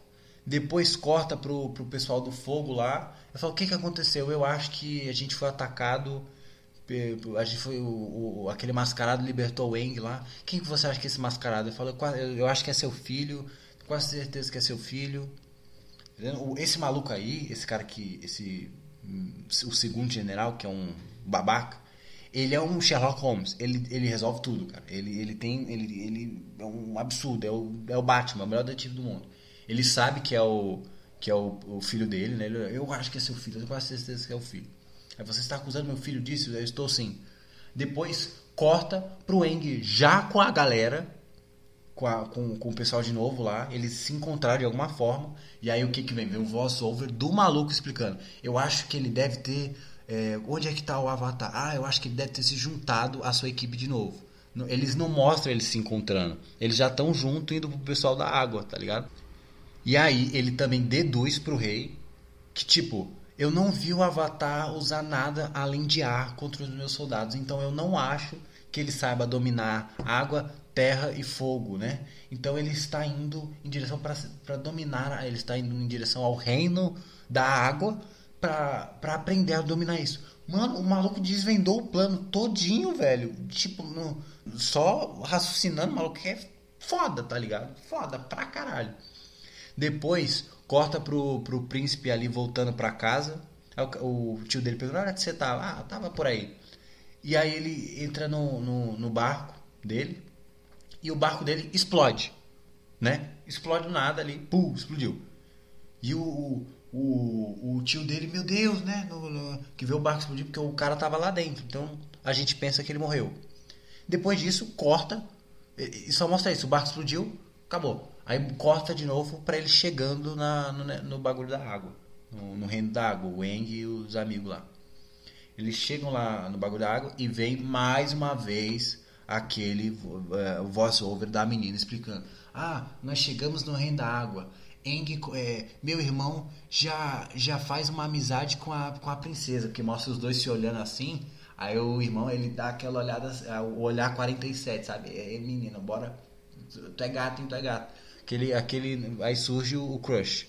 Depois corta pro, pro pessoal do fogo lá. Eu falo, o que, que aconteceu? Eu acho que a gente foi atacado. A gente foi. O, o aquele mascarado libertou o Eng lá. Quem que você acha que é esse mascarado? Eu falo, eu, eu acho que é seu filho. Quase certeza que é seu filho. Esse maluco aí, esse cara que. Esse, o segundo general, que é um babaca, ele é um Sherlock Holmes. Ele, ele resolve tudo, cara. Ele, ele tem. Ele, ele é um absurdo. É o, é o Batman, o melhor detetive do mundo. Ele sabe que é o. Que é o, o filho dele, né? Ele, eu acho que é seu filho, eu tenho quase certeza que é o filho. Aí você está acusando meu filho disso? Eu estou sim. Depois corta pro Eng já com a galera com, a, com, com o pessoal de novo lá, eles se encontraram de alguma forma, e aí o que que vem? Vem o voice-over do maluco explicando. Eu acho que ele deve ter... É, onde é que tá o Avatar? Ah, eu acho que ele deve ter se juntado à sua equipe de novo. Eles não mostram eles se encontrando. Eles já estão junto indo pro pessoal da água, tá ligado? E aí ele também deduz pro rei que, tipo, eu não vi o Avatar usar nada além de ar contra os meus soldados, então eu não acho que ele saiba dominar água, terra e fogo, né? Então ele está indo em direção para dominar, ele está indo em direção ao reino da água para aprender a dominar isso. Mano, o maluco desvendou o plano todinho, velho. Tipo, no, só raciocinando, o maluco é foda, tá ligado? Foda pra caralho. Depois, corta pro, pro príncipe ali voltando pra casa. O, o tio dele pergunta: onde é você tava? Ah, tava por aí. E aí ele entra no, no, no barco dele e o barco dele explode, né? Explode nada ali, pum, explodiu. E o, o, o tio dele, meu Deus, né? No, no, que vê o barco explodir porque o cara tava lá dentro. Então a gente pensa que ele morreu. Depois disso, corta e só mostra isso. O barco explodiu, acabou. Aí corta de novo para ele chegando na, no, no, bagulho da água. No, no reino da água. O Eng e os amigos lá. Eles chegam lá no bagulho da água e vem mais uma vez aquele uh, voice-over da menina explicando. Ah, nós chegamos no reino da água. Eng, é, meu irmão já já faz uma amizade com a, com a princesa, porque mostra os dois se olhando assim. Aí o irmão ele dá aquela olhada, é, o olhar 47, sabe? É, menina, bora. Tu é gato, hein? Tu é gato. Aquele, aquele, aí surge o, crush.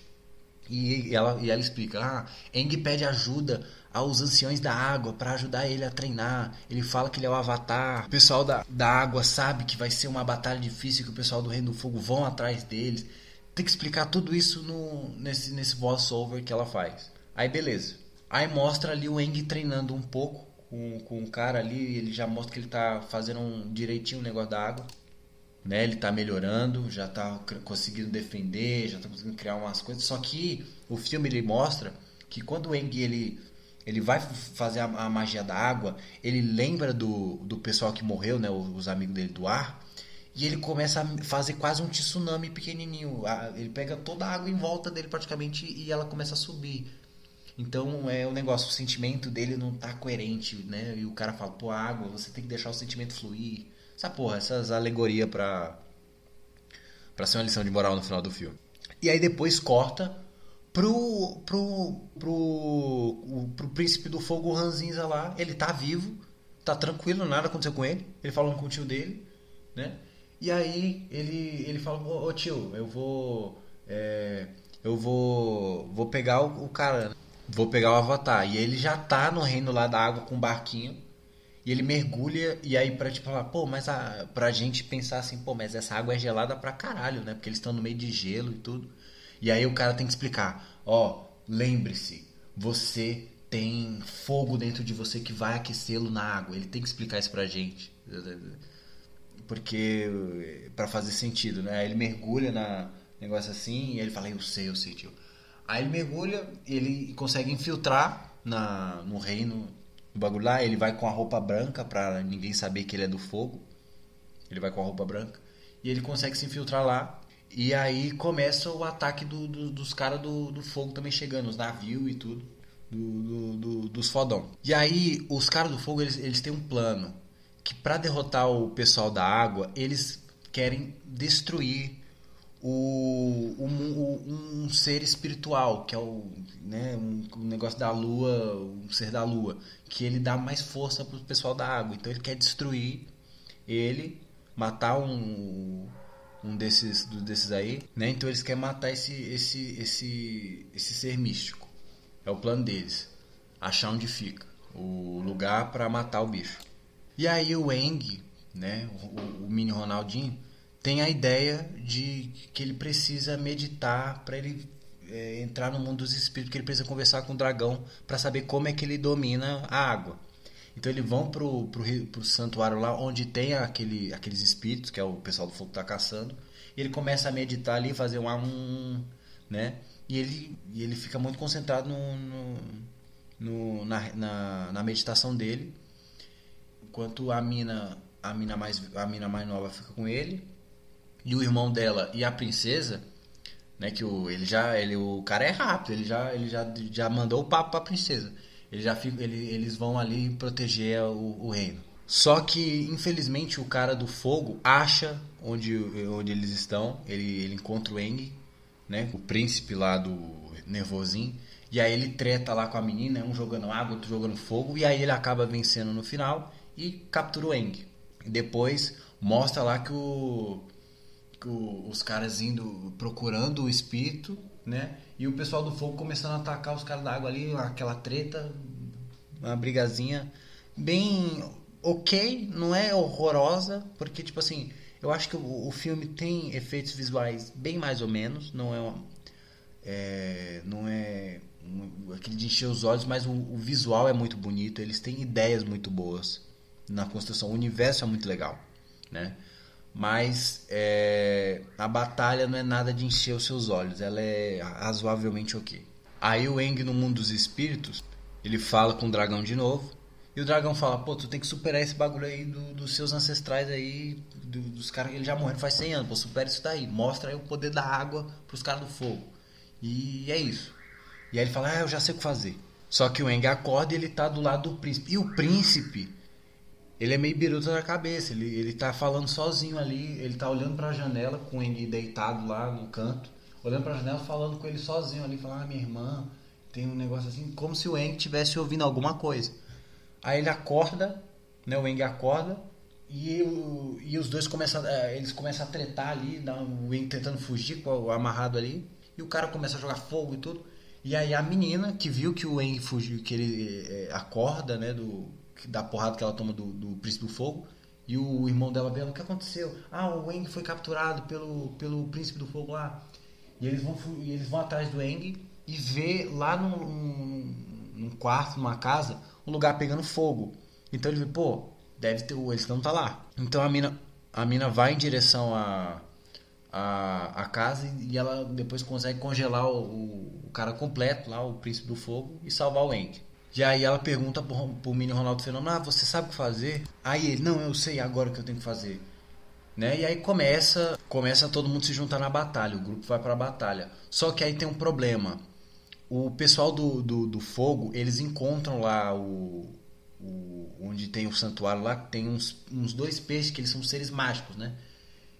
E ela, e ela explica: Ah, Eng pede ajuda aos anciões da água para ajudar ele a treinar. Ele fala que ele é o avatar. O pessoal da, da água sabe que vai ser uma batalha difícil, que o pessoal do Reino do Fogo vão atrás deles. Tem que explicar tudo isso no, nesse, nesse voice-over que ela faz. Aí beleza. Aí mostra ali o Eng treinando um pouco com, com o cara ali. Ele já mostra que ele tá fazendo um, direitinho o negócio da água. Né, ele tá melhorando, já tá conseguindo defender, já tá conseguindo criar umas coisas. Só que o filme ele mostra que quando o Eng ele ele vai fazer a, a, magia da água, ele lembra do, do pessoal que morreu, né, os amigos dele do ar, e ele começa a fazer quase um tsunami pequenininho. Ele pega toda a água em volta dele praticamente e ela começa a subir. Então é o um negócio, o sentimento dele não tá coerente, né? E o cara fala, pô, água, você tem que deixar o sentimento fluir. Essa porra, essas alegorias pra, pra ser uma lição de moral no final do filme. E aí depois corta pro, pro, pro, pro príncipe do fogo Ranzinza lá. Ele tá vivo, tá tranquilo, nada aconteceu com ele. Ele falou com o tio dele, né? E aí ele, ele fala, ô, ô tio, eu vou. É, eu vou. Vou pegar o, o, cara. Vou pegar o Avatar. E ele já tá no reino lá da água com um barquinho. E ele mergulha, e aí pra tipo falar, pô, mas a, pra gente pensar assim, pô, mas essa água é gelada pra caralho, né? Porque eles estão no meio de gelo e tudo. E aí o cara tem que explicar, ó, lembre-se, você tem fogo dentro de você que vai aquecê-lo na água. Ele tem que explicar isso pra gente. Porque para fazer sentido, né? Aí ele mergulha na negócio assim e ele fala, eu sei, eu sei, tio. Aí ele mergulha, ele consegue infiltrar na no reino do bagulho lá, ele vai com a roupa branca pra ninguém saber que ele é do fogo. Ele vai com a roupa branca e ele consegue se infiltrar lá. E aí começa o ataque do, do, dos caras do, do fogo também chegando, os navios e tudo do, do, do, dos fodão. E aí, os caras do fogo, eles, eles têm um plano. Que para derrotar o pessoal da água, eles querem destruir o, um, um, ser espiritual, que é o né, um, um, negócio da lua, um ser da lua, que ele dá mais força pro pessoal da água. Então ele quer destruir ele, matar um, um desses, desses aí, né? Então eles querem matar esse, esse, esse, esse ser místico. É o plano deles. Achar onde fica. O lugar para matar o bicho. E aí o Eng, né, o, o, mini Ronaldinho, tem a ideia de que ele precisa meditar para ele é, entrar no mundo dos espíritos, que ele precisa conversar com o dragão para saber como é que ele domina a água. Então eles vão pro, pro, pro santuário lá onde tem aquele, aqueles espíritos, que é o pessoal do fogo que tá caçando. E ele começa a meditar ali, fazer um, um né? E ele, e ele fica muito concentrado no, no, no na, na, na, meditação dele. Enquanto a mina, a mina, mais, a mina mais nova fica com ele. E o irmão dela e a princesa, né? Que o, ele já. Ele, o cara é rápido, ele já, ele já, já mandou o papo pra princesa. Ele já fica, ele, eles vão ali proteger o, o reino. Só que, infelizmente, o cara do fogo acha onde, onde eles estão. Ele, ele encontra o Eng né? O príncipe lá do nervosinho. E aí ele treta lá com a menina, um jogando água, outro jogando fogo. E aí ele acaba vencendo no final e captura o Eng. Depois mostra lá que, o, os caras indo procurando o espírito, né? E o pessoal do fogo começando a atacar os caras da água ali, aquela treta, uma brigazinha bem ok, não é horrorosa, porque tipo assim, eu acho que o, o filme tem efeitos visuais bem mais ou menos, não é, uma, é não é um, aquele de encher os olhos, mas o, o, visual é muito bonito, eles têm ideias muito boas na construção, o universo é muito legal, né? Mas é, a batalha não é nada de encher os seus olhos, ela é razoavelmente ok. Aí o Eng no mundo dos espíritos, ele fala com o dragão de novo, e o dragão fala, pô, tu tem que superar esse bagulho aí do, dos seus ancestrais aí, do, dos caras que eles já morreram faz 100 anos, pô, supera isso daí. Mostra aí o poder da água pros caras do fogo. E é isso. E aí ele fala, ah, eu já sei o que fazer. Só que o Eng acorda e ele tá do lado do príncipe. E o príncipe, ele é meio biruta da cabeça. Ele, ele tá falando sozinho ali, ele tá olhando pra janela com Eng deitado lá no canto. Olhando pra janela, falando com ele sozinho ali, falando, ah, minha irmã, tem um negócio assim, como se o Eng estivesse ouvindo alguma coisa. Aí ele acorda, né? O Eng acorda e, o, e os dois começam, é, eles começam a tretar ali, o Eng tentando fugir com o amarrado ali, e o cara começa a jogar fogo e tudo. E aí a menina que viu que o Eng fugiu, que ele é, acorda, né, do da porrada que ela toma do, do príncipe do fogo, e o irmão dela vê o que aconteceu? Ah, o Eng foi capturado pelo, pelo príncipe do fogo lá. E eles vão, eles vão atrás do Eng e vê lá num, num quarto, numa casa, um lugar pegando fogo. Então ele vê, pô, deve ter, eles não tá lá. Então a mina, a mina vai em direção a, a, a casa e ela depois consegue congelar o, o cara completo lá, o príncipe do fogo, e salvar o Eng. E aí ela pergunta pro, pro mini Ronaldo Fenômeno, ah, você sabe o que fazer? Aí ele, não, eu sei agora o que eu tenho que fazer. Né? E aí começa, começa todo mundo se juntar na batalha, o grupo vai para a batalha. Só que aí tem um problema o pessoal do, do, do, fogo, eles encontram lá o, o, onde tem o santuário lá, tem uns, uns dois peixes que eles são seres mágicos, né?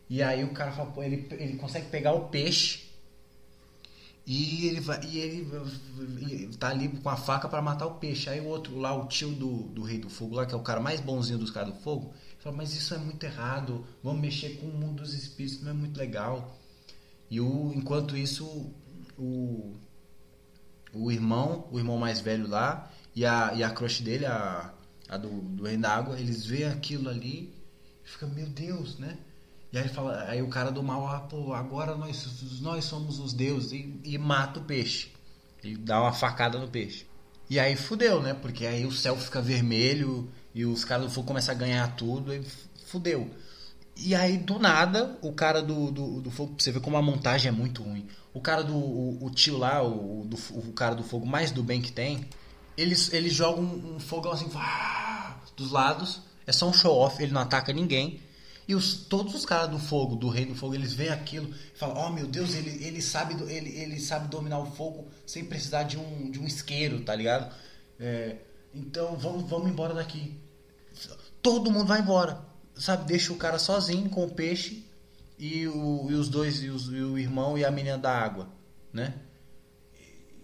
E aí o cara fala, ele, ele consegue pegar o peixe e ele vai e ele, tá ali com a faca para matar o peixe. Aí o outro lá, o tio do, do rei do fogo lá, que é o cara mais bonzinho dos caras do fogo, fala, mas isso é muito errado, vamos mexer com o mundo dos espíritos, não é muito legal. E o, enquanto isso, o o irmão, o irmão mais velho lá, e a, e a crush dele, a, a do, do Rei da Água, eles veem aquilo ali e ficam, meu Deus, né? E aí, fala, aí o cara do mal, ah, pô, agora nós, nós somos os deuses. E, e mata o peixe. E dá uma facada no peixe. E aí fudeu, né? Porque aí o céu fica vermelho e os caras do fogo começam a ganhar tudo e fudeu. E aí, do nada, o cara do, do, do fogo, você vê como a montagem é muito ruim. O cara do o, o tio lá, o, do, o cara do fogo mais do bem que tem, eles, eles jogam um, um fogão assim, dos lados. É só um show off, ele não ataca ninguém. E os, todos os caras do fogo, do rei do fogo, eles veem aquilo e falam: Oh meu Deus, ele, ele, sabe, ele, ele sabe dominar o fogo sem precisar de um, de um isqueiro, tá ligado? É, então vamos, vamos embora daqui. Todo mundo vai embora, sabe? Deixa o cara sozinho com o peixe e, o, e os dois, e, os, e o irmão e a menina da água, né?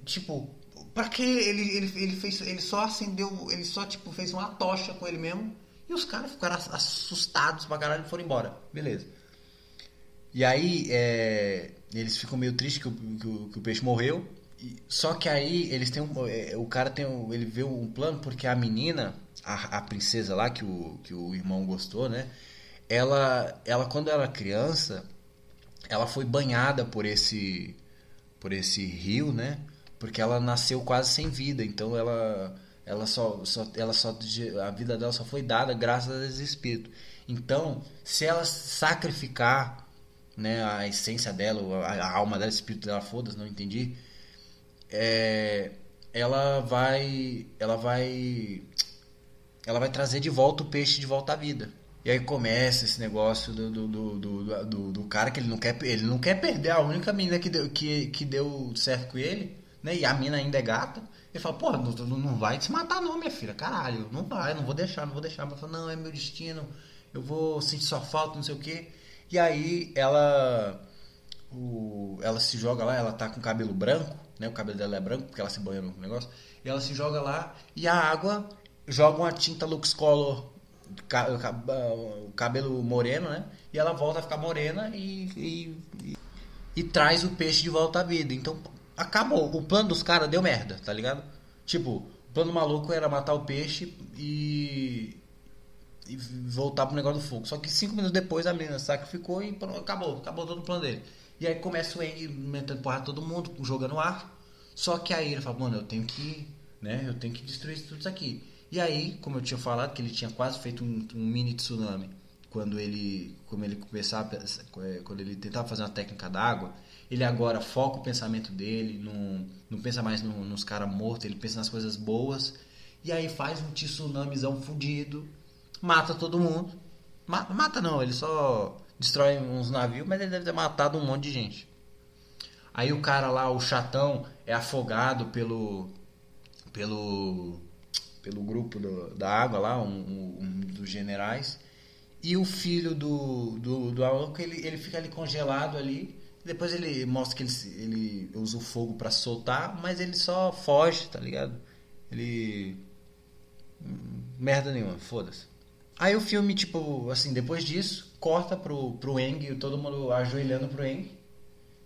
Tipo, pra que ele, ele, ele fez. Ele só acendeu. Ele só tipo fez uma tocha com ele mesmo e os caras ficaram assustados pra caralho e foram embora. Beleza. E aí, é, eles ficam meio tristes que o, que o, que o peixe morreu. E, só que aí, eles têm um, é, o cara tem um, ele vê um plano porque a menina, a, a princesa lá que o, que o irmão gostou, né? Ela, ela quando era criança, ela foi banhada por esse, por esse rio, né? Porque ela nasceu quase sem vida, então ela ela só, só, ela só, a vida dela só foi dada graças a esse espírito. Então, se ela sacrificar, né, a essência dela, a, a alma dela, o espírito dela, foda-se, não entendi. É, ela vai, ela vai, ela vai trazer de volta o peixe de volta à vida. E aí começa esse negócio do, do, do, do, do, cara que ele não quer, ele não quer perder a única menina que deu, que, que deu certo com ele, né? E a mina ainda é gata. Ele fala, porra, não, não vai se matar não, minha filha, caralho, não vai, não vou deixar, não vou deixar. Ela fala, não, é meu destino, eu vou sentir sua falta, não sei o quê. E aí ela o, ela se joga lá, ela tá com cabelo branco, né? O cabelo dela é branco, porque ela se banha no negócio. E ela se joga lá e a água joga uma tinta Lux Color, o cabelo moreno, né? E ela volta a ficar morena e, e, e, e traz o peixe de volta à vida. Então acabou. O plano dos caras deu merda, tá ligado? Tipo, o plano maluco era matar o peixe e. e voltar pro negócio do fogo. Só que cinco minutos depois a menina sacrificou e pronto, acabou. Acabou todo o plano dele. E aí começa o Eng metendo porrada todo mundo, jogando ar. Só que aí ele fala, mano, eu tenho que. né? Eu tenho que destruir tudo isso aqui. E aí, como eu tinha falado, que ele tinha quase feito um, um mini tsunami quando ele, como ele começava, quando ele tentava fazer uma técnica da água, ele agora foca o pensamento dele, não, não pensa mais no, nos caras mortos, ele pensa nas coisas boas. E aí faz um tsunamizão fudido, mata todo mundo. Mata, mata não, ele só destrói uns navios, mas ele deve ter matado um monte de gente. Aí o cara lá, o chatão, é afogado pelo pelo pelo grupo do, da água lá, um, um, um, dos generais. E o filho do do, do Aoki, ele, ele fica ali congelado ali. Depois ele mostra que ele, ele usa o fogo para soltar, mas ele só foge, tá ligado? Ele. Hum, merda nenhuma, foda-se. Aí o filme, tipo, assim, depois disso, corta pro, pro Eng, todo mundo ajoelhando pro Eng.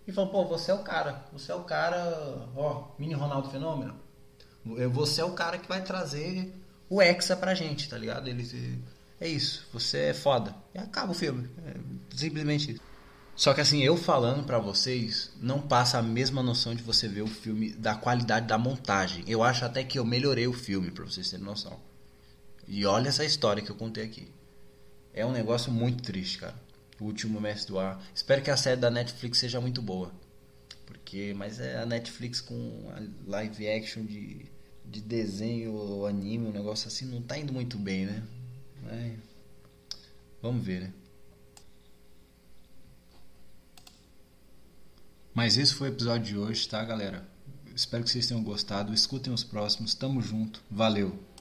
E fala, pô, você é o cara. Você é o cara, ó, mini Ronaldo Fenômeno. Você é o cara que vai trazer o Hexa pra gente, tá ligado? Ele. É isso, você é foda. E acaba o filme. É simplesmente isso. Só que assim, eu falando para vocês, não passa a mesma noção de você ver o filme, da qualidade da montagem. Eu acho até que eu melhorei o filme, pra vocês terem noção. E olha essa história que eu contei aqui. É um negócio muito triste, cara. O último mestre do ar. Espero que a série da Netflix seja muito boa. Porque, mas é a Netflix com a live action de, de desenho anime, um negócio assim, não tá indo muito bem, né? Vamos ver, né? Mas esse foi o episódio de hoje, tá, galera? Espero que vocês tenham gostado. Escutem os próximos. Tamo junto. Valeu!